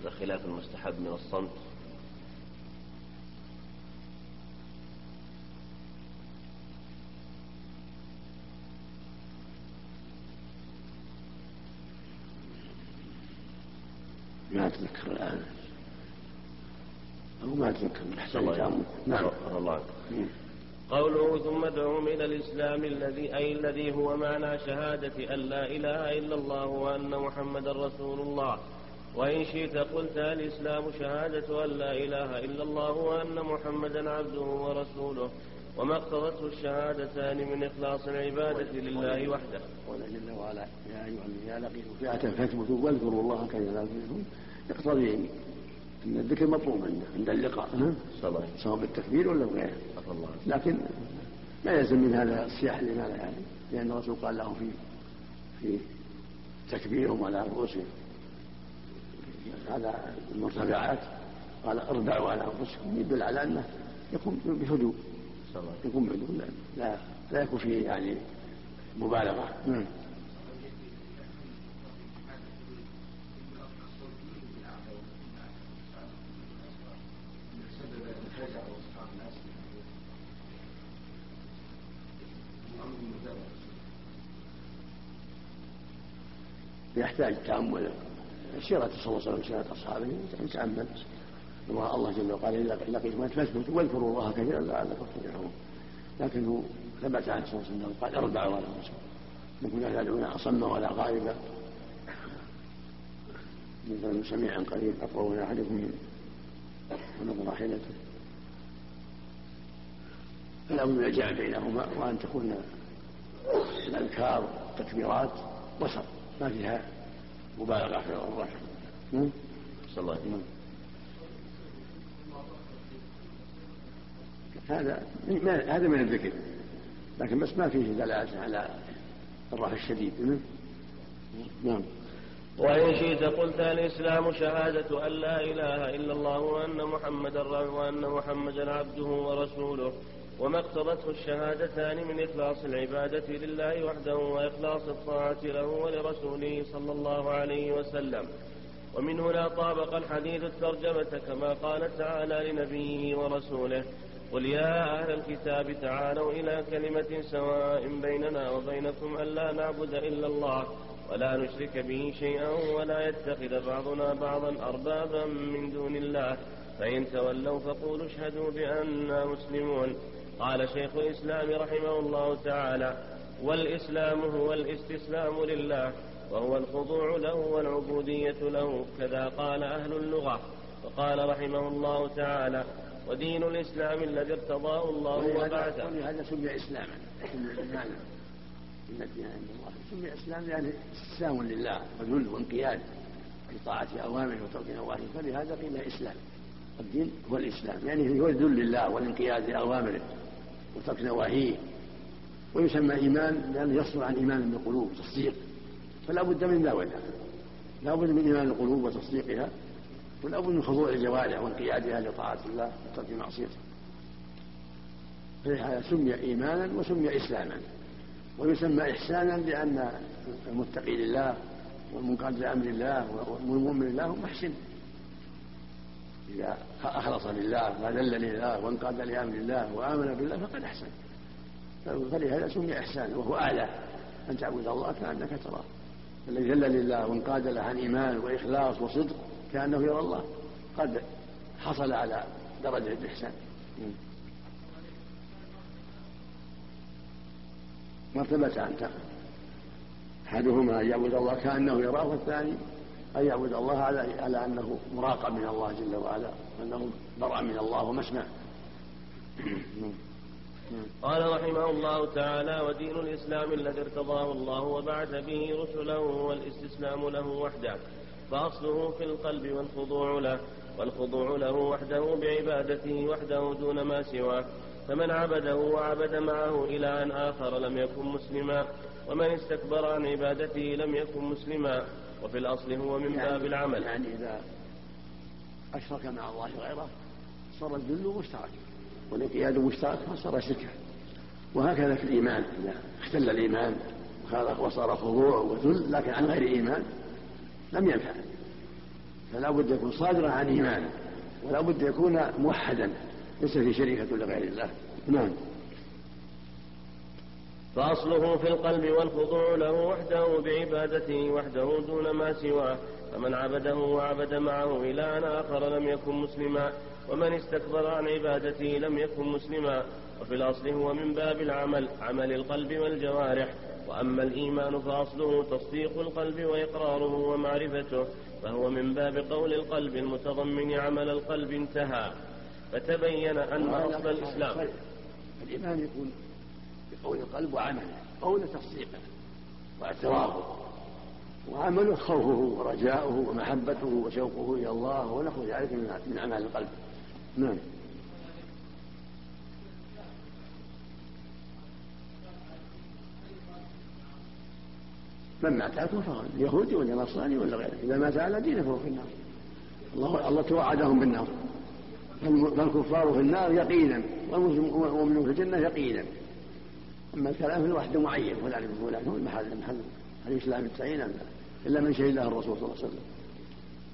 هذا خلاف المستحب من الصمت. ما أتذكر الآن. أو ما أتذكر أحسن نعم. الله. قوله ثم ادعوهم إلى الإسلام الذي أي الذي هو معنى شهادة أن لا إله إلا الله وأن محمدا رسول الله. وإن شئت قلت الإسلام شهادة أن لا إله إلا الله وأن محمدا عبده ورسوله. وما اقتضته الشهادتان من إخلاص العبادة لله وحده. قال جل وعلا يا أيها الذين لقيتم فئة فاثبتوا واذكروا الله كما تفلحون. يقتضي أن الذكر مطلوب عند اللقاء. سواء بالتكبير ولا بغيره لكن لا يلزم من هذا الصياح لماذا يعني؟ لأن الرسول قال له في في تكبيرهم على رؤوسهم. هذا المرتفعات. قال اربعوا على انفسكم يدل على أنه يكون بهدوء. يكون بهدوء. لا لا, لا يكون فيه يعني مبالغة. نعم. يحتاج تأمل. سيرة صلى الله عليه وسلم سيرة أصحابه يتأمل الله جل وعلا إذا لقيتم فاثبتوا واذكروا الله كثيرا لعلكم تفلحون. لكنه ثبت عن صلى الله عليه وسلم قال اربعوا على انفسكم نكون يدعون أصم ولا غائبا مثل سميعا قريب اقرب من أحدكم ونظر راحلته فلا بد من الجمع بينهما وأن تكون الأذكار والتكبيرات وسط ما فيها مبالغه في الرفع صلى الله عليه وسلم هذا هذا من الذكر. لكن بس ما فيه دلالة على الراحة الشديد. نعم. وإن شئت قلت الإسلام شهادة أن لا إله إلا الله وأن محمدا وأن محمدا عبده ورسوله. وما اقتضته الشهادتان من إخلاص العبادة لله وحده وإخلاص الطاعة له ولرسوله صلى الله عليه وسلم. ومن هنا طابق الحديث الترجمة كما قال تعالى لنبيه ورسوله قل يا أهل الكتاب تعالوا إلى كلمة سواء بيننا وبينكم ألا نعبد إلا الله ولا نشرك به شيئا ولا يتخذ بعضنا بعضا أربابا من دون الله. فإن تولوا فقولوا اشهدوا بأننا مسلمون. قال شيخ الإسلام رحمه الله تعالى والإسلام هو الاستسلام لله وهو الخضوع له والعبودية له كذا قال أهل اللغة. وقال رحمه الله تعالى ودين الإسلام الذي ارتضاه الله وبعثه ولهذا سمي إسلاما سمي إن الدين عند الله سمي إسلام يعني استسلام لله وذل وانقياد في طاعة أوامره وترك نواهيه. فلهذا قيل إسلام. الدين هو الإسلام يعني هو الذل لله والانقياد لأوامره. وترك نواهيه. ويسمى إيمان لأنه يصدر عن إيمان بالقلوب تصديق. فلا بد من ذا وذاك لا بد من إيمان القلوب وتصديقها. ولا بد من خضوع الجوارح وانقيادها لطاعة الله وترك معصيته. فلهذا سمي إيمانا وسمي إسلاما. ويسمى إحسانا لأن المتقي لله والمنقاد لأمر الله والمؤمن لله محسن إذا أخلص لله وذل لله وانقاد لأمر الله وآمن بالله فقد أحسن. فلهذا سمي إحسانا وهو أعلى. أن تعبد الله كأنك تراه. الذي ذل لله وانقاد له عن إيمان وإخلاص وصدق كأنه يرى الله. قد حصل على درجة الإحسان. مرتبتان أحدهما أن يعبد الله كأنه يراه والثاني أن يعبد الله على على أنه مراقب من الله جل وعلا أنه برأ من الله ومسمع. قال رحمه الله تعالى ودين الإسلام الذي ارتضاه الله وبعث به رسله هو الاستسلام له وحده فأصله في القلب والخضوع له والخضوع له وحده بعبادته وحده دون ما سواه فمن عبده وعبد معه إلها آخر لم يكن مسلما ومن استكبر عن عبادته لم يكن مسلما وفي الأصل هو من يعني باب العمل. يعني إذا أشرك مع الله غيره صار الذل مشترك والانقياد مشترك فصار شركا. وهكذا في الإيمان إذا اختل الإيمان وصار خضوع وذل لكن عن غير إيمان لم ينفع. فلا بد يكون صادرا عن إيمان ولا بد يكون موحدا ليس في شريكة لغير الله. نعم. فأصله في القلب والخضوع له وحده بعبادته وحده دون ما سواه. فمن عبده وعبد معه إلها آخر لم يكن مسلما. ومن استكبر عن عبادته لم يكن مسلما. وفي الأصل هو من باب العمل عمل القلب والجوارح. وأما الإيمان فأصله تصديق القلب وإقراره ومعرفته. فهو من باب قول القلب المتضمن عمل القلب انتهى. فتبين أن أصل الإسلام. الإيمان يكون بقول القلب وعمله قول تصديقه واعترافه. وعمله خوفه ورجاؤه ومحبته وشوقه إلى الله ونحو ذلك من أعمال القلب. نعم. من مات على كفر يهودي ولا نصراني ولا غيره. إذا مات على دينه فهو في النار. الله الله توعدهم بالنار. فالكفار في النار يقينا والمؤمنون في الجنة يقينا. أما الكلام في واحد معين نعرف فلان هو المحل محل الاسلام التعيين إلا من شهد له الرسول صلى الله عليه وسلم.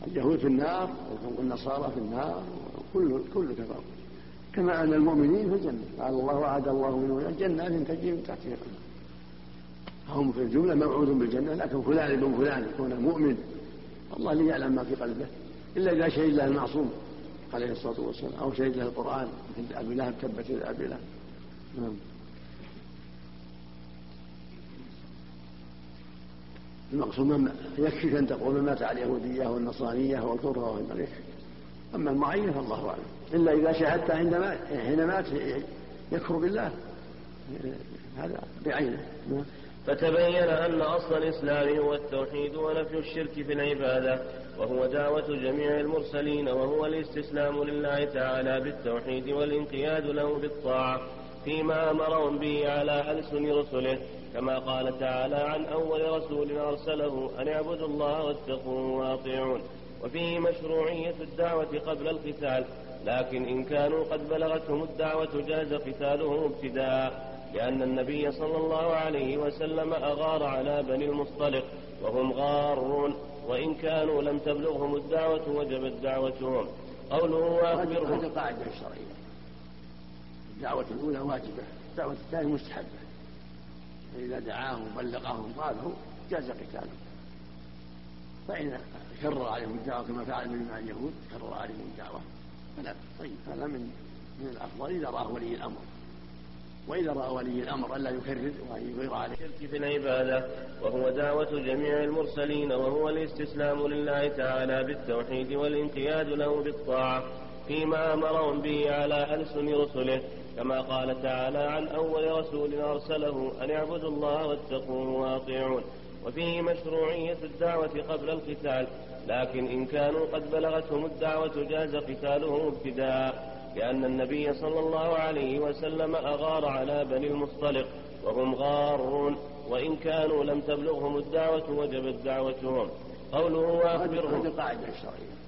اليهود في النار والنصارى في النار كل كل كفار كما أن المؤمنين في الجنة. قال الله وعد الله منهم جنات تجري من تحتها هم في الجملة موعود بالجنة لكن فلان ابن فلان يكون مؤمن. الله اللي يعلم ما في قلبه إلا إذا شهد له المعصوم عليه الصلاة والسلام أو شهد له القرآن مثل أبي لهب تبت أبي لهب. نعم. المقصود من يكفي أن تقول من مات على اليهودية والنصرانية والكفر والنار يكفي أما المعين فالله أعلم. إلا إذا شهدت عندما حين مات يكفر بالله. هذا بعينه. فتبين أن أصل الإسلام هو التوحيد ونفي الشرك في العبادة وهو دعوة جميع المرسلين وهو الاستسلام لله تعالى بالتوحيد والانقياد له بالطاعة. فيما أمرهم به على ألسن رسله كما قال تعالى عن أول رسول أرسله أن اعبدوا الله واتقوه وأطيعون. وفيه مشروعية الدعوة قبل القتال لكن إن كانوا قد بلغتهم الدعوة جاز قتالهم ابتداء لأن النبي صلى الله عليه وسلم أغار على بني المصطلق وهم غارون وإن كانوا لم تبلغهم الدعوة وجبت دعوتهم. قوله وأخبرهم. هذه القاعدة الشرعية الدعوة الأولى واجبة الدعوة الثانية مستحبة. فإذا دعاهم وبلغهم قالوا جاز قتالهم. فإن كرر عليهم الدعوة كما فعل النبي مع اليهود كرر عليهم الدعوة. فلا طيب هذا من من الأفضل. إذا رآه ولي الأمر. وإذا رأى ولي الأمر ألا يكرر وأن يغير عليه. الشرك في العبادة وهو دعوة جميع المرسلين وهو الاستسلام لله تعالى بالتوحيد والانقياد له بالطاعة فيما أمرهم به على ألسن رسله. كما قال تعالى عن أول رسول أرسله أن اعبدوا الله واتقوه وأطيعون. وفيه مشروعية الدعوة قبل القتال لكن إن كانوا قد بلغتهم الدعوة جاز قتالهم ابتداء لأن النبي صلى الله عليه وسلم أغار على بني المصطلق وهم غارون وإن كانوا لم تبلغهم الدعوة وجبت دعوتهم. قوله وأخبرهم. هذه القاعدة الشرعية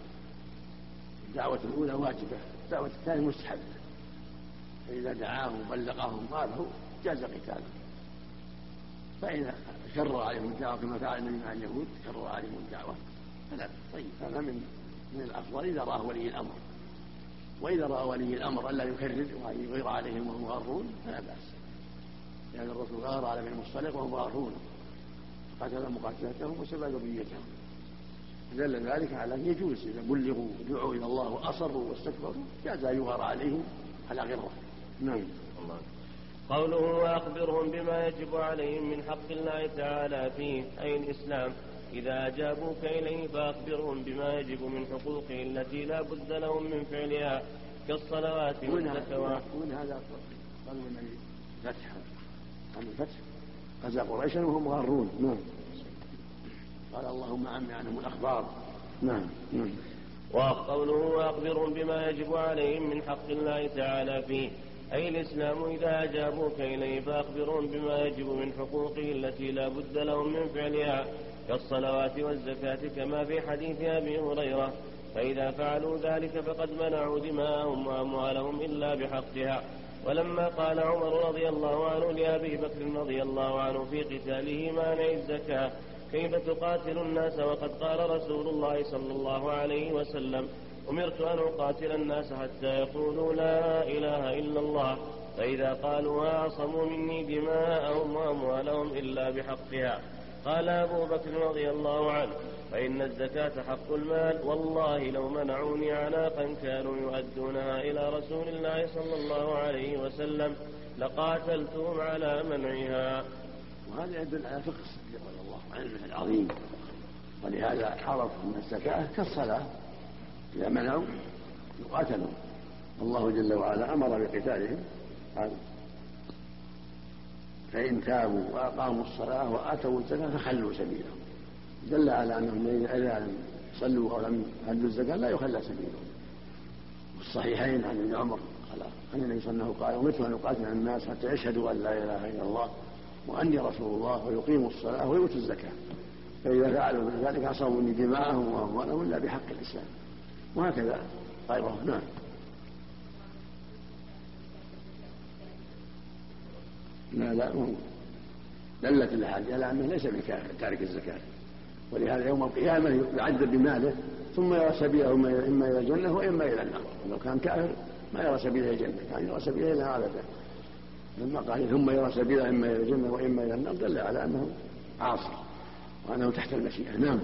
الدعوة الأولى واجبة الدعوة الثانية مستحبة. فإذا دعاهم وبلغهم قاله جاز قتاله. فإن كرر عليهم الدعوة كما فعل النبي مع اليهود كرر عليهم الدعوة. فلا طيب هذا من من الأفضل إذا رآه ولي الأمر. وإذا رأى ولي الأمر ألا يكرر وأن يغير عليهم وهم غارون فلا بأس. لأن الرسول غار على بني المصطلق وهم غارون قتل مقاتلتهم وسبى ذريتهم. دل ذلك على أن يجوز إذا بلغوا دعوا إلى الله وأصروا واستكبروا جاز أن يغار عليهم على غرة. نعم. الله قوله وأخبرهم بما يجب عليهم من حق الله تعالى فيه أي الإسلام. إذا أجابوك إليه فأخبرهم بما يجب من حقوقه التي لا بد لهم من فعلها كالصلوات والزكوات. ومن هذا قالوا النبي فتح. عن الفتح غزا قريشا وهم غارون. نعم. قال اللهم عمي عنهم الأخبار. نعم. نعم. وقوله وأخبرهم بما يجب عليهم من حق الله تعالى فيه أي الإسلام إذا أجابوك إليه فأخبرهم بما يجب من حقوقه التي لا بد لهم من فعلها كالصلوات والزكاة كما في حديث أبي هريرة. فإذا فعلوا ذلك فقد منعوا دماءهم وأموالهم إلا بحقها. ولما قال عمر رضي الله عنه لأبي بكر رضي الله عنه في قتاله مانع الزكاة كيف تقاتل الناس وقد قال رسول الله صلى الله عليه وسلم؟ أمرت أن أقاتل الناس حتى يقولوا لا إله إلا الله فإذا قالوا عصموا مني دماءهم وأموالهم إلا بحقها. قال أبو بكر رضي الله عنه فإن الزكاة حق المال والله لو منعوني عناقا كانوا يؤدونها إلى رسول الله صلى الله عليه وسلم لقاتلتهم على منعها. وهذا يدل على فقه الصديق رضي الله عنه العظيم. ولهذا عرف أن الزكاة كالصلاة. إذا منعوا يقاتلوا الله جل وعلا أمر بقتالهم. قال فإن تابوا وأقاموا الصلاة وآتوا الزكاة فخلوا سبيلهم. دل على أنهم إذا لم صلوا أو لم يؤدوا الزكاة لا يخلى سبيلهم. والصحيحين عن ابن عمر قال عن النبي صلى الله عليه وسلم قال أمرت أن أقاتل الناس حتى يشهدوا أن لا إله إلا الله وأني رسول الله ويقيموا الصلاة ويؤتوا الزكاة. فإذا فعلوا ذلك عصموا مني دماءهم وأموالهم إلا بحق الإسلام. وهكذا. غيره نعم. لا لا دلت الأحاديث على انه ليس بكافر تارك الزكاة. ولهذا يوم القيامة يعذب بماله ثم يرى سبيله إما إلى الجنة وإما إلى النار. لو كان كافر ما يرى سبيله إلى الجنة. كان يرى سبيله إلى ابدا لما قال ثم يرى سبيله إما إلى الجنة وإما إلى النار دل على أنه عاصي وأنه تحت المشيئة. نعم.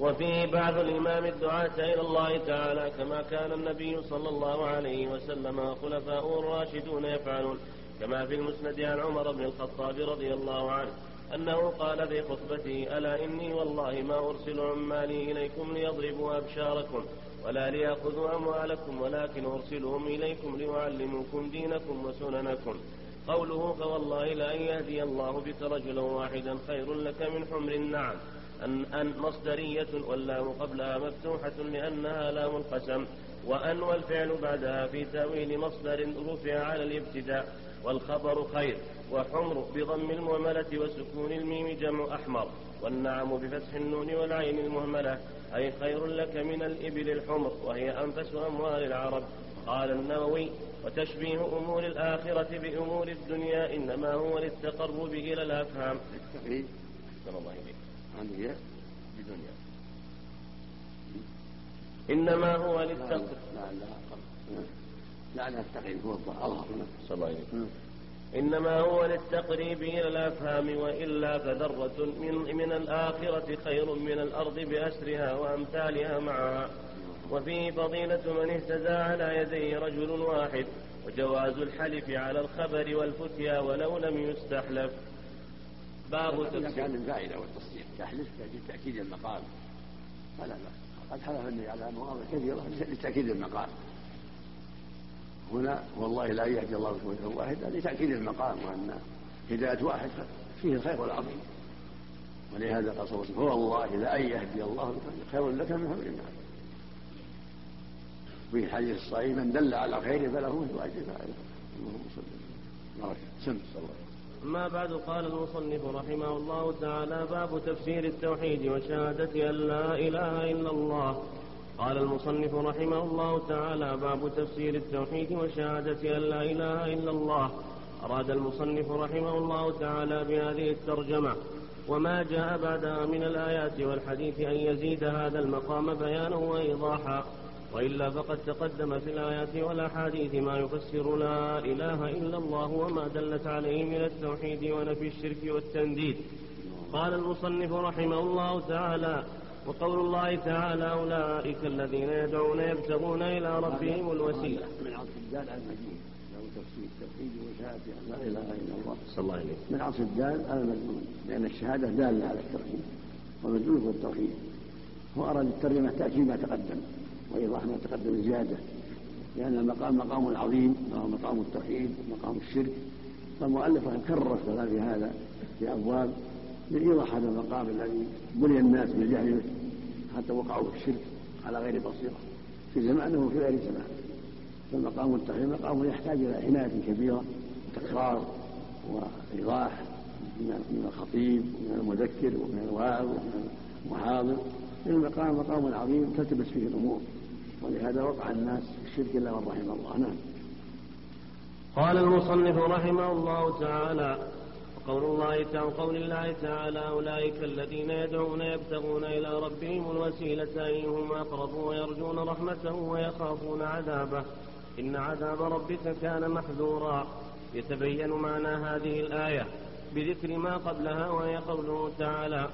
وفيه بعض الإمام الدعاة إلى الله تعالى كما كان النبي صلى الله عليه وسلم وخلفاؤه الراشدون يفعلون كما في المسند عن عمر بن الخطاب رضي الله عنه أنه قال في خطبته ألا إني والله ما أرسل عمالي إليكم ليضربوا أبشاركم ولا ليأخذوا أموالكم ولكن أرسلهم إليكم ليعلموكم دينكم وسننكم. قوله فوالله لأن يهدي الله بك رجلا واحدا خير لك من حمر النعم. أن, أن مصدرية واللام قبلها مفتوحة لأنها لام القسم وأن والفعل بعدها في تأويل مصدر رفع على الابتداء والخبر خير وحمر بضم المهملة وسكون الميم جمع أحمر والنعم بفتح النون والعين المهملة أي خير لك من الإبل الحمر وهي أنفس أموال العرب قال النووي. وتشبيه أمور الآخرة بأمور الدنيا إنما هو للتقرب إلى الأفهام. الله هي بدنيا إنما هو لا لا لا التقريب هو صلى الله عليه وسلم. إنما هو للتقريب إلى الأفهام وإلا فذرة من, من الآخرة خير من الأرض بأسرها وأمثالها معها. وفيه فضيلة من اهتدى على يديه رجل واحد وجواز الحلف على الخبر والفتيا ولو لم يستحلف. باب تفسير كان الفائدة والتصديق تحلف لتأكيد المقام فلا لا قد حلف النبي على مواضع كثيرة لتأكيد المقام هنا والله لا يهدي الله وجها واحدا لتأكيد المقام وأن هداية واحد فيه الخير العظيم ولهذا قال صلى الله عليه وسلم يهدي الله بك خير لك من حمل النعم في الحديث الصحيح من دل على خير فله مثل اجر فاعله اللهم صل وسلم سم صلى الله أما بعد قال المصنف رحمه الله تعالى باب تفسير التوحيد وشهادة أن لا إله إلا الله. قال المصنف رحمه الله تعالى باب تفسير التوحيد وشهادة أن لا إله إلا الله. أراد المصنف رحمه الله تعالى بهذه الترجمة وما جاء بعدها من الآيات والحديث أن يزيد هذا المقام بيانا وإيضاحا. وإلا فقد تقدم في الآيات والأحاديث ما يفسر لا إله إلا الله وما دلت عليه من التوحيد ونفي الشرك والتنديد. قال المصنف رحمه الله تعالى وقول الله تعالى أولئك الذين يدعون يبتغون إلى ربهم الوسيلة. من عطف الدال على المجنون. له تفسير التوحيد وشهادة لا إله إلا الله. صلى الله عليه من عطف الدال على المجنون. لأن الشهادة دالة على التوحيد والمجنون هو التوحيد. هو أراد الترجمة تأكيد ما تقدم. وإيضاح ما تقدم زيادة لأن المقام مقام عظيم وهو مقام التوحيد مقام الشرك. فالمؤلف كرر في هذا في أبواب لإيضاح هذا المقام الذي بني الناس بالجهل به حتى وقعوا في الشرك على غير بصيرة. في زمانه وفي غير زمانه. فالمقام التوحيد مقام يحتاج إلى عناية كبيرة وتكرار وإيضاح من الخطيب ومن المذكر ومن الواعظ ومن المحاضر. المقام مقام عظيم تلتبس فيه الأمور. ولهذا وقع الناس في الشرك إلا من رحم الله. نعم. قال المصنف رحمه الله تعالى وقول الله تعالى قول الله تعالى أولئك الذين يدعون يبتغون إلى ربهم الوسيلة أيهم أقرب ويرجون رحمته ويخافون عذابه. إن عذاب ربك كان محذورا. يتبين معنى هذه الآية بذكر ما قبلها وهي قوله تعالى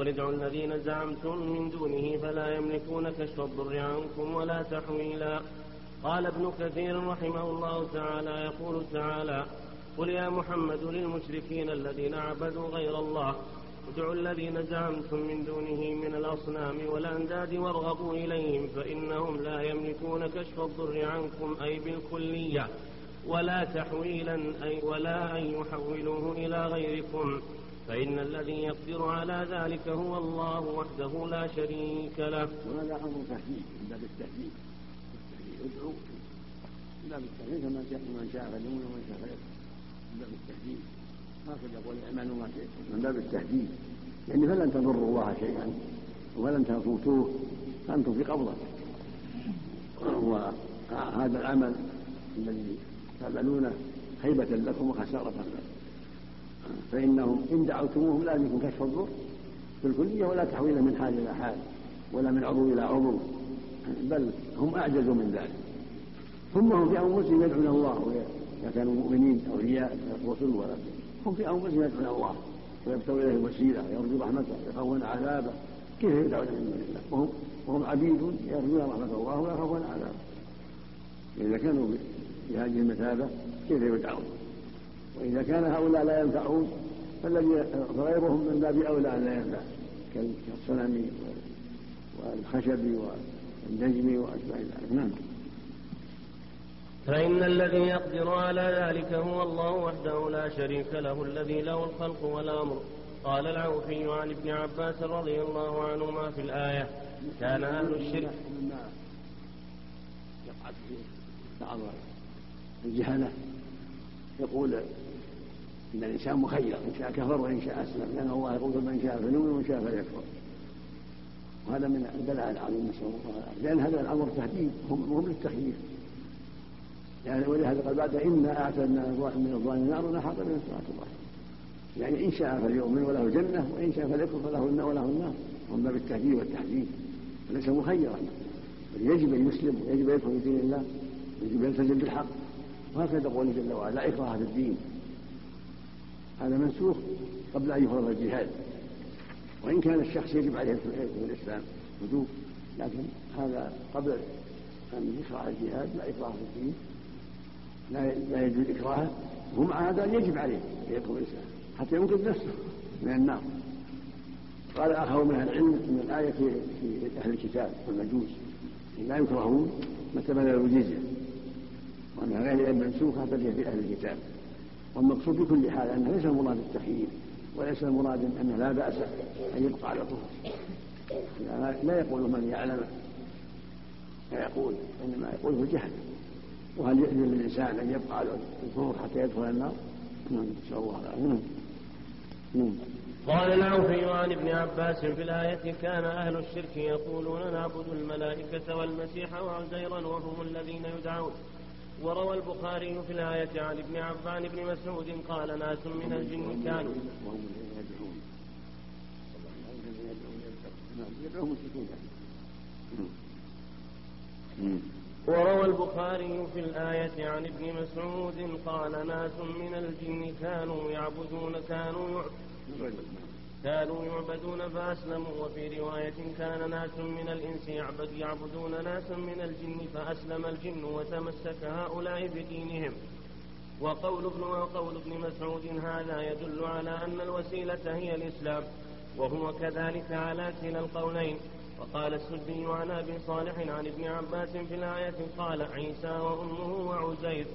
قل ادعوا الذين زعمتم من دونه فلا يملكون كشف الضر عنكم ولا تحويلا. قال ابن كثير رحمه الله تعالى يقول تعالى قل يا محمد للمشركين الذين عبدوا غير الله ادعوا الذين زعمتم من دونه من الأصنام والأنداد وارغبوا إليهم فإنهم لا يملكون كشف الضر عنكم أي بالكلية ولا تحويلا أي ولا أن يحولوه إلى غيركم. فإن الذي يقدر على ذلك هو الله وحده لا شريك له. وهذا أمر تهديد من باب التهديد. ادعوا من باب التهديد فمن شاء من شاء فليؤمن ومن شاء فليكفر. من باب التهديد. هكذا يقول اعملوا ما شئتم من باب التهديد. يعني فلن تضروا الله شيئا ولن تفوتوه أنتم في قبضة. وهذا العمل الذي تعملونه هيبة لكم وخسارة لكم. فإنهم إن دعوتموهم لا يمكن كشف الضر بالكلية ولا تحويل من حال إلى حال ولا من عضو إلى عضو. بل هم أعجز من ذلك. ثم هم في أنفسهم يدعون الله إذا كانوا مؤمنين أولياء الرسل ولا هم في أنفسهم يدعون الله ويبتغون إليه الوسيلة ويرجو رحمته ويخافون عذابه. كيف يدعون من دون الله وهم وهم عبيد يرجون رحمة الله ويخافون عذابه. إذا كانوا بهذه المثابة كيف يدعون؟ وإذا كان هؤلاء لا ينفعون فالذي فغيرهم من باب أولى أن لا ينفع كالصنم والخشب والنجم وأشباه ذلك. نعم. فإن الذي يقدر على ذلك هو الله وحده لا شريك له الذي له الخلق والأمر قال العوفي عن ابن عباس رضي الله عنهما في الآية كان أهل الشرك مما يقع في بعض الجهلة يقول إن الإنسان مخير إن شاء كفر وإن شاء أسلم لأن الله يقول من شاء فليؤمن ومن شاء فليكفر. وهذا من الدلائل العظيمة نسأل الله لأن هذا الأمر تهديد هم للتخيير. يعني ولهذا قال بعد إنا أعتدنا من الظالمين نار نحط من صلاة الله يعني إن شاء فليؤمن وله الجنة وإن شاء فليكفر فله النار وله النار. هم باب التهديد والتحديد فليس مخيرا. بل يجب أن يسلم ويجب أن يدخل في دين الله يجب أن يلتزم بالحق. وهكذا قوله جل وعلا لا إكراه في الدين. هذا منسوخ قبل أن يفرض الجهاد. وإن كان الشخص يجب عليه في الإسلام وجوب لكن هذا قبل أن يكره الجهاد لا إكراه في الدين لا لا يجوز إكراهه. ومع هذا يجب عليه أن يدخل الإسلام حتى ينقذ نفسه من النار. قال آخر من أهل العلم من الآية في أهل الكتاب والمجوس لا يكرهون متى بلغوا الجزية. وأنها غير منسوخة بل هي في أهل الكتاب. والمقصود بكل حال أنه ليس المراد التخيير وليس المراد أنه لا بأس أن يبقى على طهر لا يقول من يعلم إنما يقول هو جهل. وهل يجوز للإنسان أن يبقى على الكفر حتى يدخل النار؟ نعم نسأل الله. العافية نعم. قال العوفي عن ابن عباس في الآية كان أهل الشرك يقولون نعبد الملائكة والمسيح وعزيرا وهم الذين يدعون وروى البخاري في الآية عن ابن عفان بن مسعود قال ناس من الجن كانوا وروى البخاري في الآية عن ابن مسعود قال ناس من الجن كانوا يعبدون كانوا كانوا يعبدون فأسلموا وفي رواية كان ناس من الإنس يعبد يعبدون ناسا من الجن فأسلم الجن وتمسك هؤلاء بدينهم. وقول ابن وقول ابن مسعود هذا يدل على أن الوسيلة هي الإسلام وهو كذلك على كلا القولين. وقال السدي عن أبي صالح عن ابن عباس في الآية قال عيسى وأمه وعزير.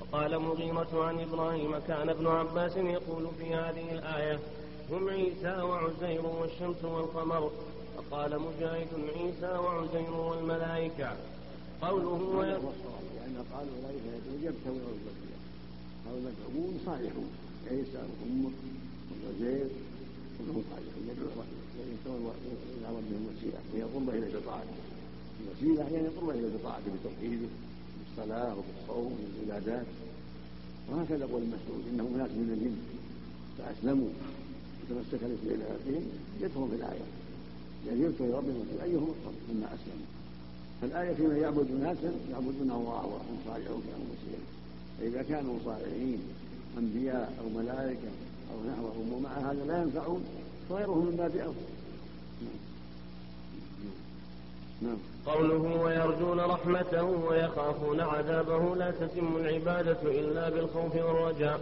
وقال مغيرة عن إبراهيم كان ابن عباس يقول في هذه الآية هم عيسى وعزير والشمس والقمر. فقال مجاهد عيسى وعزير والملائكة. قوله لأن قالوا أولئك يبتغون الوسيلة هؤلاء العموم صالحون عيسى وأمه وعزير كلهم صالحون يدعون إلى ربهم الوسيلة وهي قربة إلى بطاعته الوسيلة يعني قربة إلى بطاعته بتوحيده بالصلاة وبالصوم وبالعبادات وهكذا قول المسعود إنهم ناس من الجن فأسلموا. وتمسك بآياتهم يدخل في الآية. يعني يذكر ربهم في أيهم أفضل مما أسلموا فالآية فيما يعبد ناسا يعبدون الله وهم صالحون كانوا مسلمين فإذا كانوا صالحين أنبياء أو ملائكة أو نحوهم ومع هذا لا ينفعون فغيرهم من باب أولى نعم. قوله ويرجون رحمته ويخافون عذابه لا تتم العبادة إلا بالخوف والرجاء.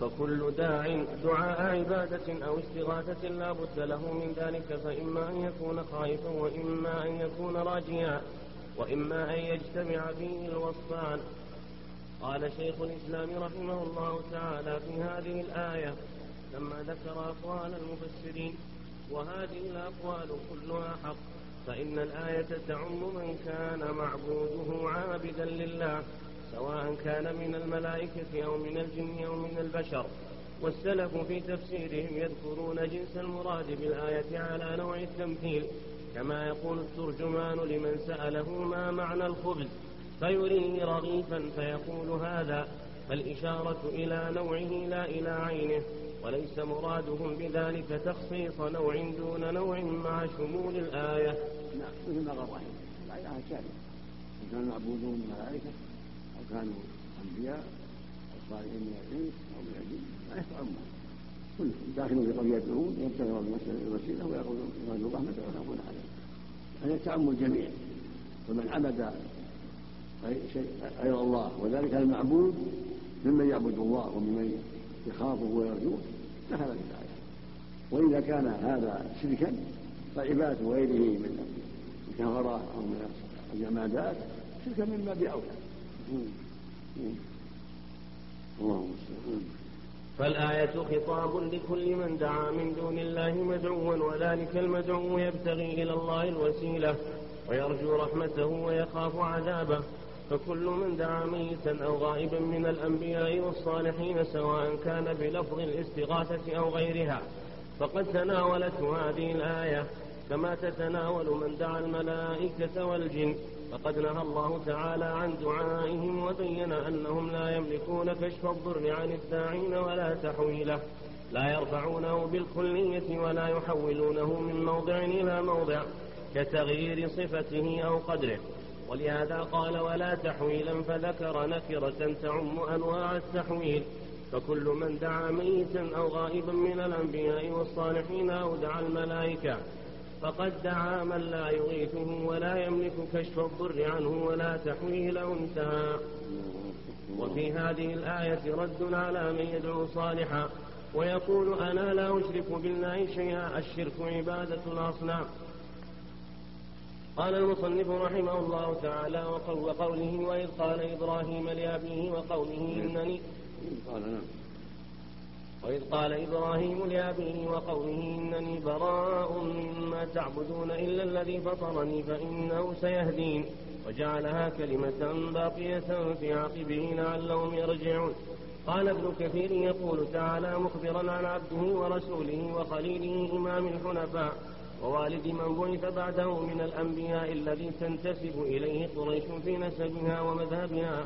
فكل داع دعاء عبادة أو استغاثة لا بد له من ذلك فإما أن يكون خائفا وإما أن يكون راجيا وإما أن يجتمع فيه الوصفان. قال شيخ الإسلام رحمه الله تعالى في هذه الآية لما ذكر أقوال المفسرين وهذه الأقوال كلها حق فإن الآية تعم من كان معبوده عابدا لله. سواء كان من الملائكة أو من الجن أو من البشر والسلف في تفسيرهم يذكرون جنس المراد بالآية على نوع التمثيل كما يقول الترجمان لمن سأله ما معنى الخبز فيريه رغيفا فيقول هذا فالإشارة إلى نوعه لا إلى عينه وليس مرادهم بذلك تخصيص نوع دون نوع مع شمول الآية. نعم مثل ما الآية كاملة كانوا يعبدون الملائكة. أو كانوا أنبياء أو صالحين من الإنس أو من الجن لا يفعلون كلهم داخلون في قضية العهود يبتغون الوسيلة ويقولون يرجو رحمته ويخافون عذابه هذا تعم الجميع. فمن عبد غير الله وذلك المعبود ممن يعبد الله وممن يخافه ويرجوه دخل في الآية. وإذا كان هذا شركا فعبادة غيره من الكفرة أو من الجمادات شركا من باب أولى فالآية خطاب لكل من دعا من دون الله مدعوا وذلك المدعو يبتغي إلى الله الوسيلة ويرجو رحمته ويخاف عذابه. فكل من دعا ميتا أو غائبا من الأنبياء والصالحين سواء كان بلفظ الاستغاثة أو غيرها فقد تناولته هذه الآية. كما تتناول من دعا الملائكة والجن. فقد نهى الله تعالى عن دعائهم وبين أنهم لا يملكون كشف الضر عن الداعين ولا تحويله لا يرفعونه بالكلية ولا يحولونه من موضع إلى موضع كتغيير صفته أو قدره. ولهذا قال ولا تحويلا فذكر نكرة تعم أنواع التحويل فكل من دعا ميتا أو غائبا من الأنبياء والصالحين أو دعا الملائكة فقد دعا من لا يغيثه ولا يملك كشف الضر عنه ولا تحويله انتهى وفي هذه الآية رد على من يدعو صالحا ويقول أنا لا أشرك بالله شيئا الشرك عبادة الأصنام. قال المصنف رحمه الله تعالى وقوله وإذ قال إبراهيم لأبيه وقومه إنني قال نعم. وإذ قال إبراهيم لأبيه وقومه إنني براء مما تعبدون إلا الذي فطرني فإنه سيهدين وجعلها كلمة باقية في عقبه لعلهم يرجعون. قال ابن كثير يقول تعالى مخبرا عن عبده ورسوله وخليله إمام الحنفاء ووالد من بعث بعده من الأنبياء الذي تنتسب إليه قريش في نسبها ومذهبها.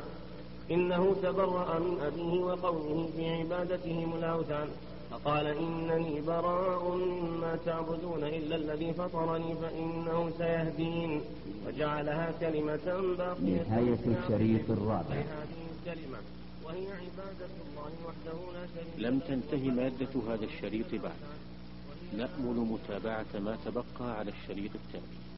إنه تبرأ من أبيه وقومه في عبادتهم الأوثان. فقال إنني براء مما تعبدون إلا الذي فطرني فإنه سيهدين. وجعلها كلمة باقية نهاية الشريط الرابع. هذه الكلمة. وهي عبادة الله وحده لا شريك لم تنتهي مادة هذا الشريط بعد. نأمل متابعة ما تبقى على الشريط التالي